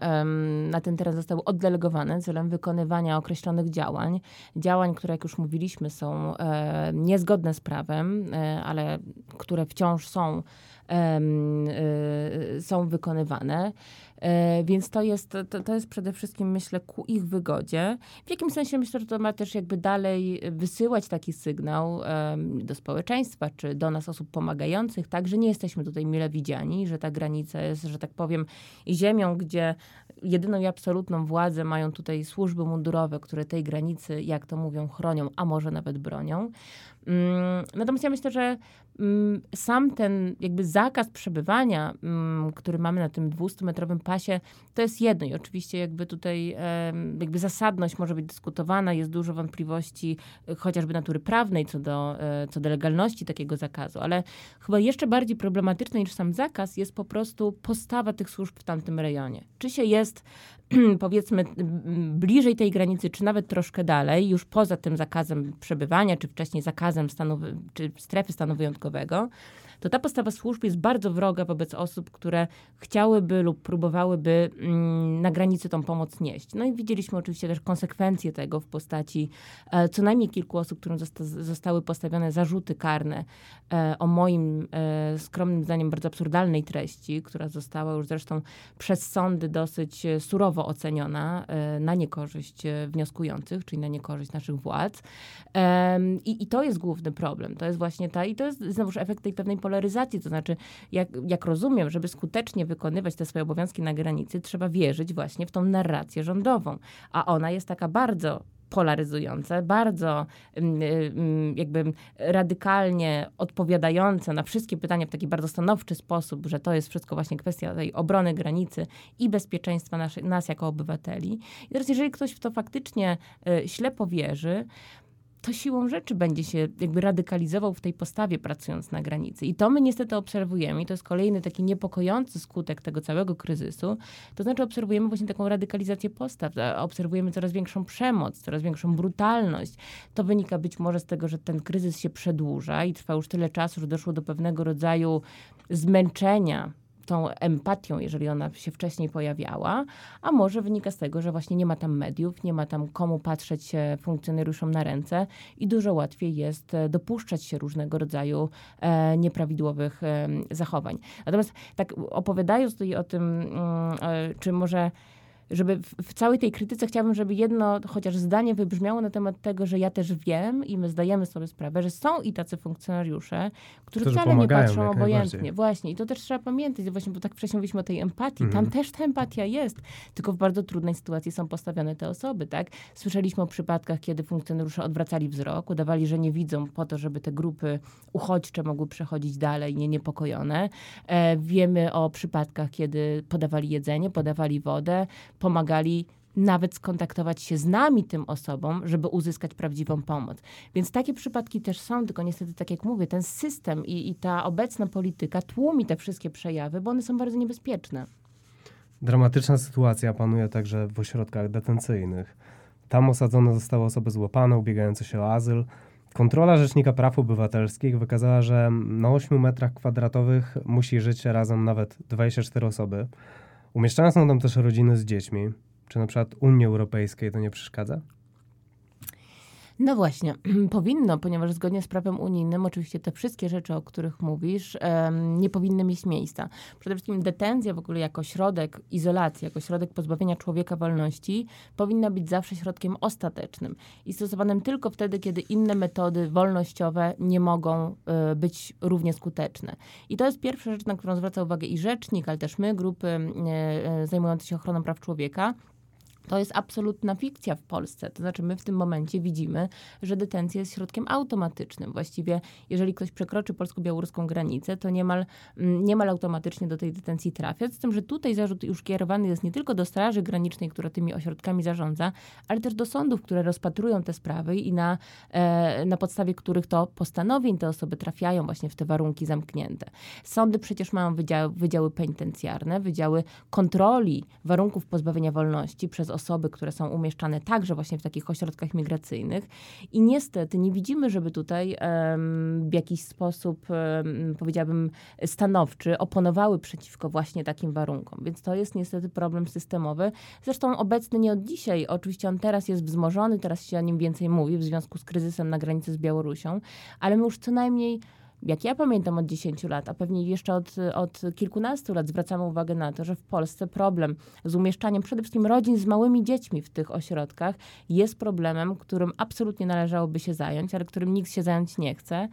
na ten teren zostały oddelegowane celem wykonywania określonych działań. Działań, które, jak już mówiliśmy, są niezgodne z prawem, e, ale które wciąż są, są wykonywane. E, więc to jest, to, to jest przede wszystkim, myślę, ku ich wygodzie. W jakimś sensie myślę, że to ma też jakby dalej wysyłać taki sygnał do społeczeństwa, czy do nas osób pomagających, tak, że nie jesteśmy tutaj mile widziani, że ta granica jest, że tak powiem, ziemią, gdzie jedyną i absolutną władzę mają tutaj służby mundurowe, które tej granicy, jak to mówią, chronią, a może nawet bronią. Natomiast ja myślę, że mm, sam ten jakby zakaz przebywania, mm, który mamy na tym 200-metrowym pasie, to jest jedno i oczywiście jakby tutaj jakby zasadność może być dyskutowana, jest dużo wątpliwości e, chociażby natury prawnej co do, e, co do legalności takiego zakazu, ale chyba jeszcze bardziej problematyczne niż sam zakaz jest po prostu postawa tych służb w tamtym rejonie. Czy się jest [CLEARS THROAT] powiedzmy bliżej tej granicy, czy nawet troszkę dalej, już poza tym zakazem przebywania, czy wcześniej zakazem stanu, czy strefy stanu wyjątkowego, to ta postawa służb jest bardzo wroga wobec osób, które chciałyby lub próbowałyby mm, na granicy tą pomoc nieść. No i widzieliśmy oczywiście też konsekwencje tego w postaci e, co najmniej kilku osób, którym zosta zostały postawione zarzuty karne e, o moim e, skromnym zdaniem bardzo absurdalnej treści, która została już zresztą przez sądy dosyć surowo oceniona na niekorzyść wnioskujących, czyli na niekorzyść naszych władz. I, I to jest główny problem. To jest właśnie ta, i to jest znowuż efekt tej pewnej polaryzacji, to znaczy, jak, jak rozumiem, żeby skutecznie wykonywać te swoje obowiązki na granicy, trzeba wierzyć właśnie w tą narrację rządową. A ona jest taka bardzo polaryzujące, bardzo mm, mm, jakby radykalnie odpowiadające na wszystkie pytania w taki bardzo stanowczy sposób, że to jest wszystko właśnie kwestia tej obrony granicy i bezpieczeństwa nas, nas jako obywateli. I teraz jeżeli ktoś w to faktycznie y, ślepo wierzy, to siłą rzeczy będzie się jakby radykalizował w tej postawie pracując na granicy. I to my niestety obserwujemy i to jest kolejny taki niepokojący skutek tego całego kryzysu. To znaczy obserwujemy właśnie taką radykalizację postaw, obserwujemy coraz większą przemoc, coraz większą brutalność. To wynika być może z tego, że ten kryzys się przedłuża i trwa już tyle czasu, że doszło do pewnego rodzaju zmęczenia tą empatią, jeżeli ona się wcześniej pojawiała, a może wynika z tego, że właśnie nie ma tam mediów, nie ma tam komu patrzeć funkcjonariuszom na ręce i dużo łatwiej jest e, dopuszczać się różnego rodzaju e, nieprawidłowych e, zachowań. Natomiast tak opowiadając tutaj o tym, mm, e, czy może żeby w, całej tej krytyce chciałabym, żeby jedno chociaż zdanie wybrzmiało na temat tego, że ja też wiem i my zdajemy sobie sprawę, że są i tacy funkcjonariusze, którzy, którzy wcale nie patrzą obojętnie. Właśnie. I to też trzeba pamiętać, właśnie, bo tak wcześniej mówiliśmy o tej empatii. Mhm. Tam też ta empatia jest, tylko w bardzo trudnej sytuacji są postawione te osoby, tak? Słyszeliśmy o przypadkach, kiedy funkcjonariusze odwracali wzrok, udawali, że nie widzą po to, żeby te grupy uchodźcze mogły przechodzić dalej, nie niepokojone. E, wiemy o przypadkach, kiedy podawali jedzenie, podawali wodę, pomagali nawet skontaktować się z nami, tym osobom, żeby uzyskać prawdziwą pomoc. Więc takie przypadki też są, tylko niestety, tak jak mówię, ten system i, i ta obecna polityka tłumi te wszystkie przejawy, bo one są bardzo niebezpieczne. Dramatyczna sytuacja panuje także w ośrodkach detencyjnych. Tam osadzone zostały osoby złapane, ubiegające się o azyl. Kontrola Rzecznika Praw Obywatelskich wykazała, że na 8 metrach kwadratowych musi żyć razem nawet 24 osoby. Umieszczane są tam też rodziny z dziećmi. Czy na przykład Unii Europejskiej to nie przeszkadza? No właśnie, [CLEARS THROAT] powinno, ponieważ zgodnie z prawem unijnym oczywiście te wszystkie rzeczy, o których mówisz, nie powinny mieć miejsca. Przede wszystkim detencja w ogóle jako środek izolacji, jako środek pozbawienia człowieka wolności powinna być zawsze środkiem ostatecznym i stosowanym tylko wtedy, kiedy inne metody wolnościowe nie mogą y, być równie skuteczne. I to jest pierwsza rzecz, na którą zwraca uwagę i rzecznik, ale też my, grupy y, y, zajmujące się ochroną praw człowieka, to jest absolutna fikcja w Polsce. To znaczy, my w tym momencie widzimy, że detencja jest środkiem automatycznym. Właściwie, jeżeli ktoś przekroczy polsko-białoruską granicę, to niemal, mm, niemal automatycznie do tej detencji trafia. Z tym, że tutaj zarzut już kierowany jest nie tylko do Straży Granicznej, która tymi ośrodkami zarządza, ale też do sądów, które rozpatrują te sprawy i na, e, na podstawie których to postanowień te osoby trafiają właśnie w te warunki zamknięte. Sądy przecież mają wydziały, wydziały penitencjarne, wydziały kontroli warunków pozbawienia wolności przez osoby, które są umieszczane także właśnie w takich ośrodkach migracyjnych. I niestety nie widzimy, żeby tutaj w jakiś sposób, powiedziałabym, stanowczy oponowały przeciwko właśnie takim warunkom. Więc to jest niestety problem systemowy. Zresztą obecny nie od dzisiaj. Oczywiście on teraz jest wzmożony, teraz się o nim więcej mówi w związku z kryzysem na granicy z Białorusią, ale my już co najmniej jak ja pamiętam od 10 lat, a pewnie jeszcze od, od kilkunastu lat zwracamy uwagę na to, że w Polsce problem z umieszczaniem przede wszystkim rodzin z małymi dziećmi w tych ośrodkach jest problemem, którym absolutnie należałoby się zająć, ale którym nikt się zająć nie chce.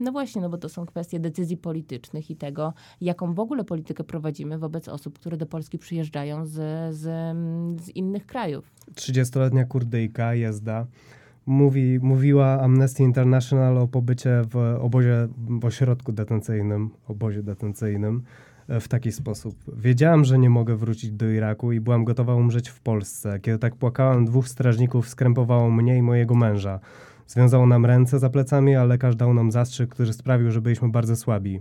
No właśnie, no bo to są kwestie decyzji politycznych i tego, jaką w ogóle politykę prowadzimy wobec osób, które do Polski przyjeżdżają z, z, z innych krajów. 30-letnia Kurdyjka, jazda mówi, mówiła Amnesty International o pobycie w obozie, w ośrodku detencyjnym, obozie detencyjnym e, w taki sposób. Wiedziałam, że nie mogę wrócić do Iraku i byłam gotowa umrzeć w Polsce. Kiedy tak płakałam, dwóch strażników skrępowało mnie i mojego męża. Związało nam ręce za plecami, a lekarz dał nam zastrzyk, który sprawił, że byliśmy bardzo słabi.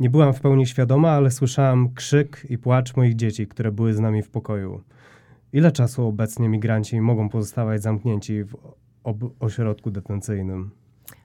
Nie byłam w pełni świadoma, ale słyszałam krzyk i płacz moich dzieci, które były z nami w pokoju. Ile czasu obecnie migranci mogą pozostawać zamknięci w ośrodku detencyjnym?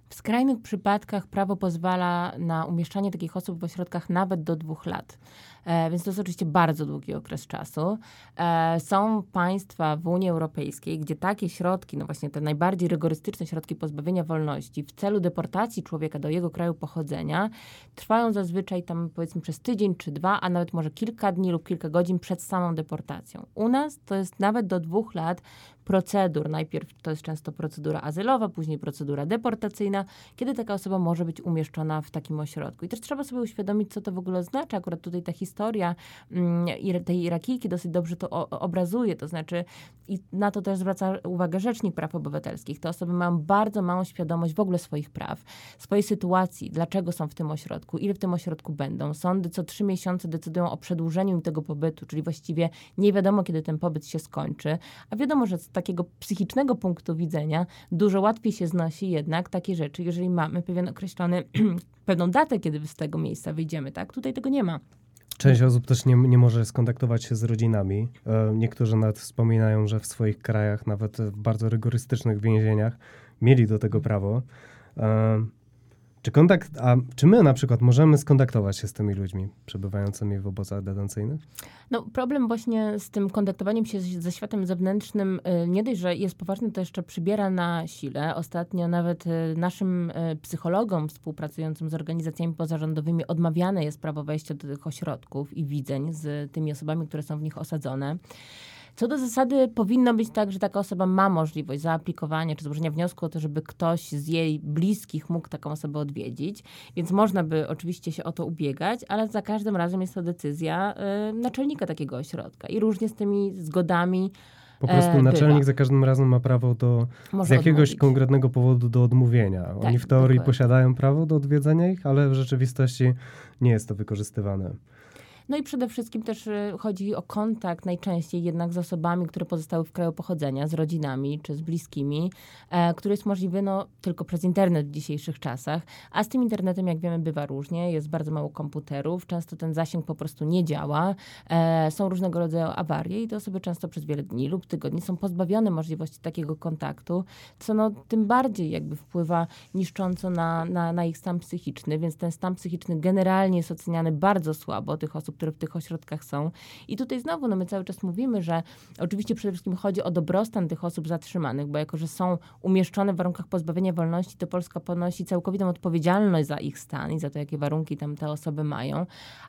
W skrajnych przypadkach prawo pozwala na umieszczanie takich osób w ośrodkach nawet do dwóch lat. E, więc to jest oczywiście bardzo długi okres czasu. E, są państwa w Unii Europejskiej, gdzie takie środki, no właśnie te najbardziej rygorystyczne środki pozbawienia wolności w celu deportacji człowieka do jego kraju pochodzenia trwają zazwyczaj tam powiedzmy przez tydzień czy dwa, a nawet może kilka dni lub kilka godzin przed samą deportacją. U nas to jest nawet do dwóch lat procedur. Najpierw to jest często procedura azylowa, później procedura deportacyjna, kiedy taka osoba może być umieszczona w takim ośrodku. I też trzeba sobie uświadomić, co to w ogóle oznacza. Akurat tutaj ta historia mm, tej Irakijki dosyć dobrze to obrazuje. To znaczy, i na to też zwraca uwagę Rzecznik Praw Obywatelskich. Te osoby mają bardzo małą świadomość w ogóle swoich praw, swojej sytuacji, dlaczego są w tym ośrodku, ile w tym ośrodku będą. Sądy co trzy miesiące decydują o przedłużeniu im tego pobytu, czyli właściwie nie wiadomo, kiedy ten pobyt się skończy, a wiadomo, że takiego psychicznego punktu widzenia dużo łatwiej się znosi jednak takie rzeczy, jeżeli mamy pewien określony, [CLEARS THROAT] pewną datę, kiedy z tego miejsca wyjdziemy, tak? Tutaj tego nie ma. Część osób też nie, nie może skontaktować się z rodzinami. E, niektórzy nawet wspominają, że w swoich krajach, nawet w bardzo rygorystycznych więzieniach, mieli do tego prawo. Czy kontakt, a czy my na przykład możemy skontaktować się z tymi ludźmi przebywającymi w obozach detencyjnych? No, problem właśnie z tym kontaktowaniem się ze światem zewnętrznym y, nie dość, że jest poważny, to jeszcze przybiera na sile. Ostatnio nawet y, naszym y, psychologom współpracującym z organizacjami pozarządowymi odmawiane jest prawo wejścia do tych ośrodków i widzeń z tymi osobami, które są w nich osadzone. Co do zasady powinno być tak, że taka osoba ma możliwość zaaplikowania czy złożenia wniosku o to, żeby ktoś z jej bliskich mógł taką osobę odwiedzić, więc można by oczywiście się o to ubiegać, ale za każdym razem jest to decyzja y, naczelnika takiego ośrodka i różnie z tymi zgodami po prostu e, naczelnik bywa. za każdym razem ma prawo do, Może z jakiegoś odmówić. konkretnego powodu do odmówienia. Tak, Oni w teorii dokładnie. posiadają prawo do odwiedzenia ich, ale w rzeczywistości nie jest to wykorzystywane. No i przede wszystkim też y, chodzi o kontakt najczęściej jednak z osobami, które pozostały w kraju pochodzenia, z rodzinami czy z bliskimi, e, który jest możliwy no, tylko przez internet w dzisiejszych czasach. A z tym internetem, jak wiemy, bywa różnie. Jest bardzo mało komputerów, często ten zasięg po prostu nie działa. E, są różnego rodzaju awarie i te osoby często przez wiele dni lub tygodni są pozbawione możliwości takiego kontaktu, co no, tym bardziej jakby wpływa niszcząco na, na, na ich stan psychiczny, więc ten stan psychiczny generalnie jest oceniany bardzo słabo tych osób, które w tych ośrodkach są. I tutaj znowu, no my cały czas mówimy, że oczywiście przede wszystkim chodzi o dobrostan tych osób zatrzymanych, bo jako, że są umieszczone w warunkach pozbawienia wolności, to Polska ponosi całkowitą odpowiedzialność za ich stan i za to, jakie warunki tam te osoby mają.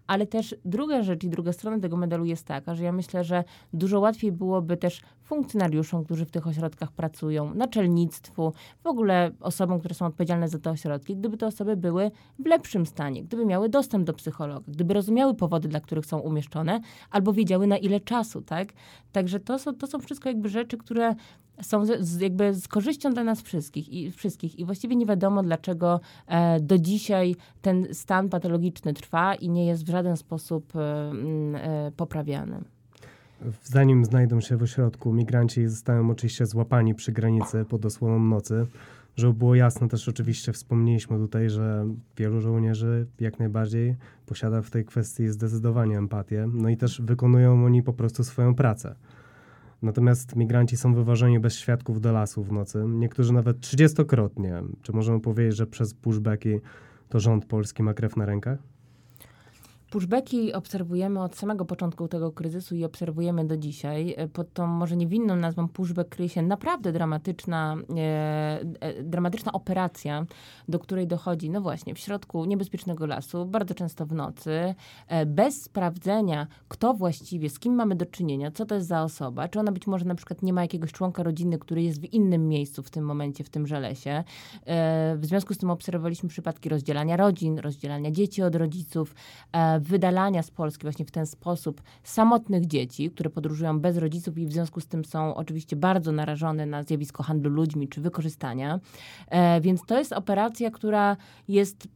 Ale też druga rzecz i druga strona tego medalu jest taka, że ja myślę, że dużo łatwiej byłoby też funkcjonariuszom, którzy w tych ośrodkach pracują, naczelnictwu, w ogóle osobom, które są odpowiedzialne za te ośrodki, gdyby te osoby były w lepszym stanie, gdyby miały dostęp do psychologa, gdyby rozumiały powody, dla których są umieszczone, albo wiedziały na ile czasu, tak? Także to są, to są wszystko jakby rzeczy, które są z, jakby z korzyścią dla nas wszystkich i, wszystkich. I właściwie nie wiadomo, dlaczego e, do dzisiaj ten stan patologiczny trwa i nie jest w żaden sposób e, e, poprawiany. Zanim znajdą się w ośrodku, migranci zostają oczywiście złapani przy granicy pod osłoną nocy. Żeby było jasne, też oczywiście wspomnieliśmy tutaj, że wielu żołnierzy jak najbardziej posiada w tej kwestii zdecydowanie empatię, no i też wykonują oni po prostu swoją pracę. Natomiast migranci są wywożeni bez świadków do lasu w nocy, niektórzy nawet trzydziestokrotnie. Czy możemy powiedzieć, że przez pushbacki to rząd polski ma krew na rękach? Pushbacki obserwujemy od samego początku tego kryzysu i obserwujemy do dzisiaj. E, pod tą może niewinną nazwą pushback kryje się naprawdę dramatyczna, e, e, dramatyczna operacja, do której dochodzi, no właśnie, w środku niebezpiecznego lasu, bardzo często w nocy, e, bez sprawdzenia, kto właściwie, z kim mamy do czynienia, co to jest za osoba, czy ona być może na przykład nie ma jakiegoś członka rodziny, który jest w innym miejscu w tym momencie, w tymże lesie. E, w związku z tym obserwowaliśmy przypadki rozdzielania rodzin, rozdzielania dzieci od rodziców, e, wydalania z Polski właśnie w ten sposób samotnych dzieci, które podróżują bez rodziców i w związku z tym są oczywiście bardzo narażone na zjawisko handlu ludźmi czy wykorzystania. E, więc to jest operacja, która jest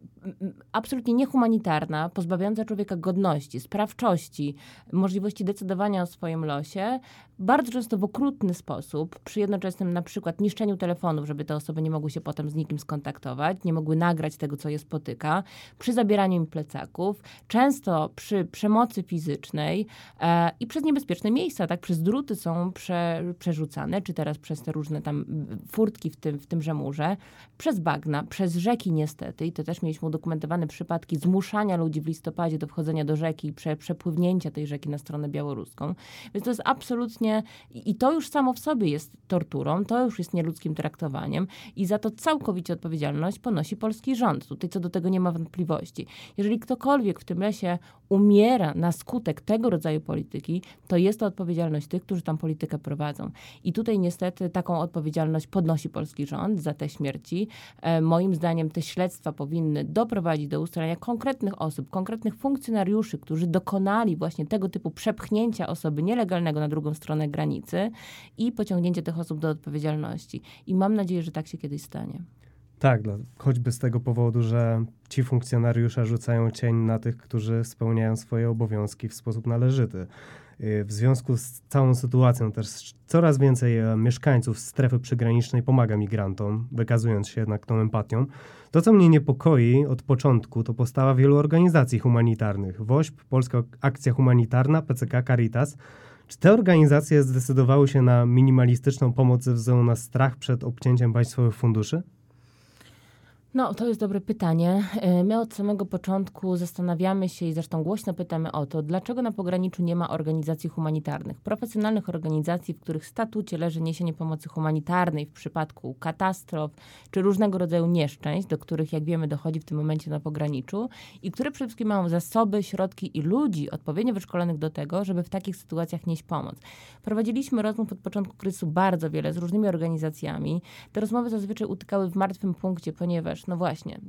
absolutnie niehumanitarna, pozbawiająca człowieka godności, sprawczości, możliwości decydowania o swoim losie, bardzo często w okrutny sposób, przy jednoczesnym na przykład niszczeniu telefonów, żeby te osoby nie mogły się potem z nikim skontaktować, nie mogły nagrać tego, co je spotyka, przy zabieraniu im plecaków, często przy przemocy fizycznej e, i przez niebezpieczne miejsca, tak, przez druty są prze, przerzucane, czy teraz przez te różne tam furtki w, tym, w tymże murze, przez bagna, przez rzeki niestety i to też mieliśmy udokumentowane przypadki zmuszania ludzi w listopadzie do wchodzenia do rzeki i prze, przepływnięcia tej rzeki na stronę białoruską. Więc to jest absolutnie, i to już samo w sobie jest torturą, to już jest nieludzkim traktowaniem i za to całkowicie odpowiedzialność ponosi polski rząd. Tutaj co do tego nie ma wątpliwości. Jeżeli ktokolwiek w tym lesie umiera na skutek tego rodzaju polityki, to jest to odpowiedzialność tych, którzy tam politykę prowadzą. I tutaj niestety taką odpowiedzialność podnosi polski rząd za te śmierci. E, moim zdaniem te śledztwa powinny doprowadzić do ustalenia konkretnych osób, konkretnych funkcjonariuszy, którzy dokonali właśnie tego typu przepchnięcia osoby nielegalnego na drugą stronę granicy i pociągnięcie tych osób do odpowiedzialności. I mam nadzieję, że tak się kiedyś stanie. Tak, choćby z tego powodu, że ci funkcjonariusze rzucają cień na tych, którzy spełniają swoje obowiązki w sposób należyty. Y, w związku z całą sytuacją też coraz więcej e, mieszkańców strefy przygranicznej pomaga migrantom, wykazując się jednak tą empatią. To, co mnie niepokoi od początku, to postawa wielu organizacji humanitarnych. WOŚP, Polska Akcja Humanitarna, PCK, Caritas. Czy te organizacje zdecydowały się na minimalistyczną pomoc ze względu na strach przed obcięciem państwowych funduszy? No, to jest dobre pytanie. E, my od samego początku zastanawiamy się i zresztą głośno pytamy o to, dlaczego na pograniczu nie ma organizacji humanitarnych, profesjonalnych organizacji, w których statucie leży niesienie pomocy humanitarnej w przypadku katastrof czy różnego rodzaju nieszczęść, do których, jak wiemy, dochodzi w tym momencie na pograniczu i które przede wszystkim mają zasoby, środki i ludzi odpowiednio wyszkolonych do tego, żeby w takich sytuacjach nieść pomoc. Prowadziliśmy rozmów od początku kryzysu bardzo wiele z różnymi organizacjami. Te rozmowy zazwyczaj utykały w martwym punkcie, ponieważ no właśnie,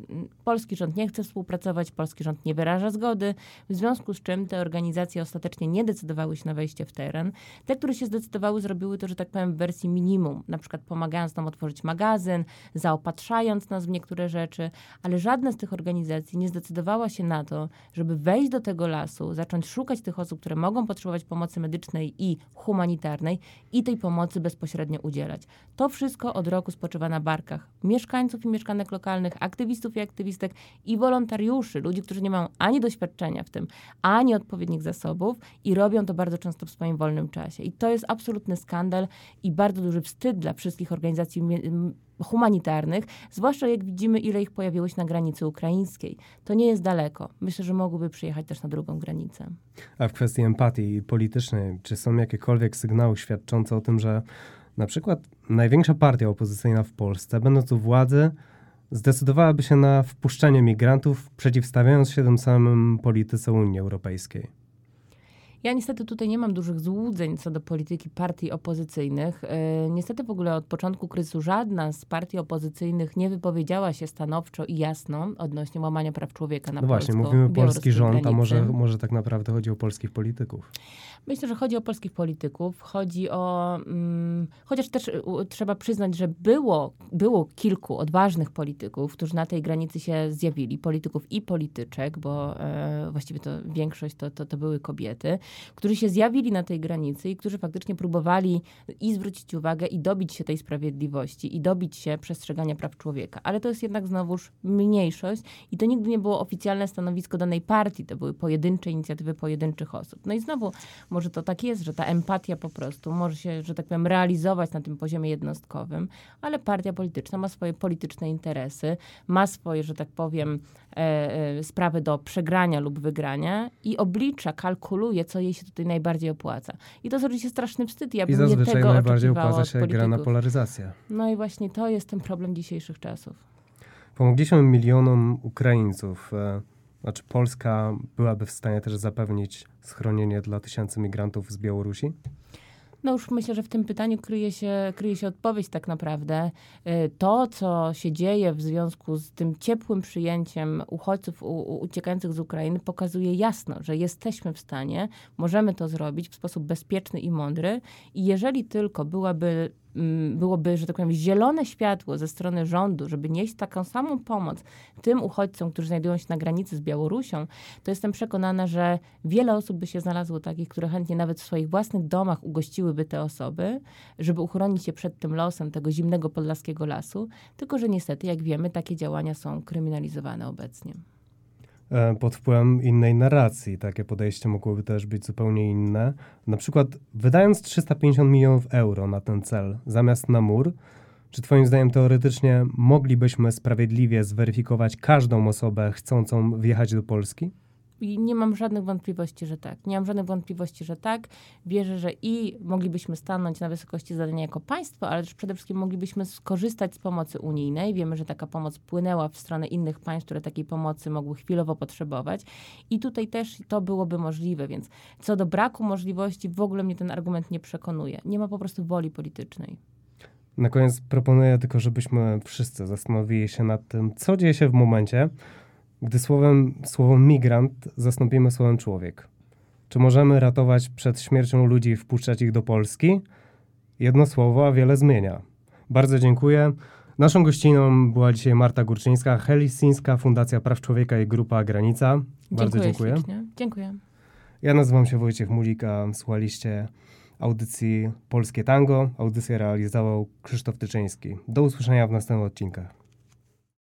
polski rząd nie chce współpracować, polski rząd nie wyraża zgody, w związku z czym te organizacje ostatecznie nie decydowały się na wejście w teren. Te, które się zdecydowały, zrobiły to, że tak powiem, w wersji minimum, na przykład pomagając nam otworzyć magazyn, zaopatrzając nas w niektóre rzeczy, ale żadna z tych organizacji nie zdecydowała się na to, żeby wejść do tego lasu, zacząć szukać tych osób, które mogą potrzebować pomocy medycznej i humanitarnej i tej pomocy bezpośrednio udzielać. To wszystko od roku spoczywa na barkach mieszkańców i mieszkanek lokalnych, aktywistów i aktywistek i wolontariuszy, ludzi, którzy nie mają ani doświadczenia w tym, ani odpowiednich zasobów i robią to bardzo często w swoim wolnym czasie. I to jest absolutny skandal i bardzo duży wstyd dla wszystkich organizacji humanitarnych, zwłaszcza jak widzimy, ile ich pojawiło się na granicy ukraińskiej. To nie jest daleko. Myślę, że mogłyby przyjechać też na drugą granicę. A w kwestii empatii politycznej, czy są jakiekolwiek sygnały świadczące o tym, że na przykład największa partia opozycyjna w Polsce, będąc u władzy, zdecydowałaby się na wpuszczenie migrantów, przeciwstawiając się tym samym polityce Unii Europejskiej? Ja niestety tutaj nie mam dużych złudzeń co do polityki partii opozycyjnych. E, niestety w ogóle od początku kryzysu żadna z partii opozycyjnych nie wypowiedziała się stanowczo i jasno odnośnie łamania praw człowieka na No właśnie, mówimy polski rząd, granicy. a może, może tak naprawdę chodzi o polskich polityków? Myślę, że chodzi o polskich polityków. Chodzi o... Mm, chociaż też u, trzeba przyznać, że było, było kilku odważnych polityków, którzy na tej granicy się zjawili. Polityków i polityczek, bo e, właściwie to większość to, to, to były kobiety którzy się zjawili na tej granicy i którzy faktycznie próbowali i zwrócić uwagę i dobić się tej sprawiedliwości i dobić się przestrzegania praw człowieka. Ale to jest jednak znowuż mniejszość i to nigdy nie było oficjalne stanowisko danej partii, to były pojedyncze inicjatywy pojedynczych osób. No i znowu może to tak jest, że ta empatia po prostu może się, że tak powiem, realizować na tym poziomie jednostkowym, ale partia polityczna ma swoje polityczne interesy, ma swoje, że tak powiem, e, e, sprawy do przegrania lub wygrania i oblicza, kalkuluje, co jej się tutaj najbardziej opłaca. I to jest oczywiście straszny wstyd. Ja I zazwyczaj tego najbardziej opłaca się gra na polaryzację. No i właśnie to jest ten problem dzisiejszych czasów. Pomogliśmy milionom Ukraińców. E, znaczy Polska byłaby w stanie też zapewnić schronienie dla tysięcy migrantów z Białorusi? No już myślę, że w tym pytaniu kryje się, kryje się odpowiedź tak naprawdę. Y, to, co się dzieje w związku z tym ciepłym przyjęciem uchodźców u, u, uciekających z Ukrainy, pokazuje jasno, że jesteśmy w stanie, możemy to zrobić w sposób bezpieczny i mądry. I jeżeli tylko byłaby byłoby, że tak powiem, zielone światło ze strony rządu, żeby nieść taką samą pomoc tym uchodźcom, którzy znajdują się na granicy z Białorusią, to jestem przekonana, że wiele osób by się znalazło takich, które chętnie nawet w swoich własnych domach ugościłyby te osoby, żeby uchronić się przed tym losem tego zimnego podlaskiego lasu. Tylko, że niestety, jak wiemy, takie działania są kryminalizowane obecnie. E, pod wpływem innej narracji. Takie podejście mogłoby też być zupełnie inne. Na przykład, wydając 350 milionów euro na ten cel zamiast na mur, czy Twoim zdaniem teoretycznie moglibyśmy sprawiedliwie zweryfikować każdą osobę chcącą wjechać do Polski? I nie mam żadnych wątpliwości, że tak. Nie mam żadnych wątpliwości, że tak. Wierzę, że i moglibyśmy stanąć na wysokości zadania jako państwo, ale też przede wszystkim moglibyśmy skorzystać z pomocy unijnej. Wiemy, że taka pomoc płynęła w stronę innych państw, które takiej pomocy mogły chwilowo potrzebować. I tutaj też to byłoby możliwe, więc co do braku możliwości, w ogóle mnie ten argument nie przekonuje. Nie ma po prostu woli politycznej. Na koniec proponuję tylko, żebyśmy wszyscy zastanowili się nad tym, co dzieje się w momencie, gdy słowem, słowem migrant zastąpimy słowem człowiek. Czy możemy ratować przed śmiercią ludzi i wpuszczać ich do Polski? Jedno słowo, a wiele zmienia. Bardzo dziękuję. Naszą gościną była dzisiaj Marta Górczyńska, Helsińska Fundacja Praw Człowieka i Grupa Granica. Bardzo dziękuję. Dziękuję. dziękuję. Ja nazywam się Wojciech Mulik, a słuchaliście audycji Polskie Tango. Audycję realizował Krzysztof Tyczyński. Do usłyszenia w następnych odcinkach.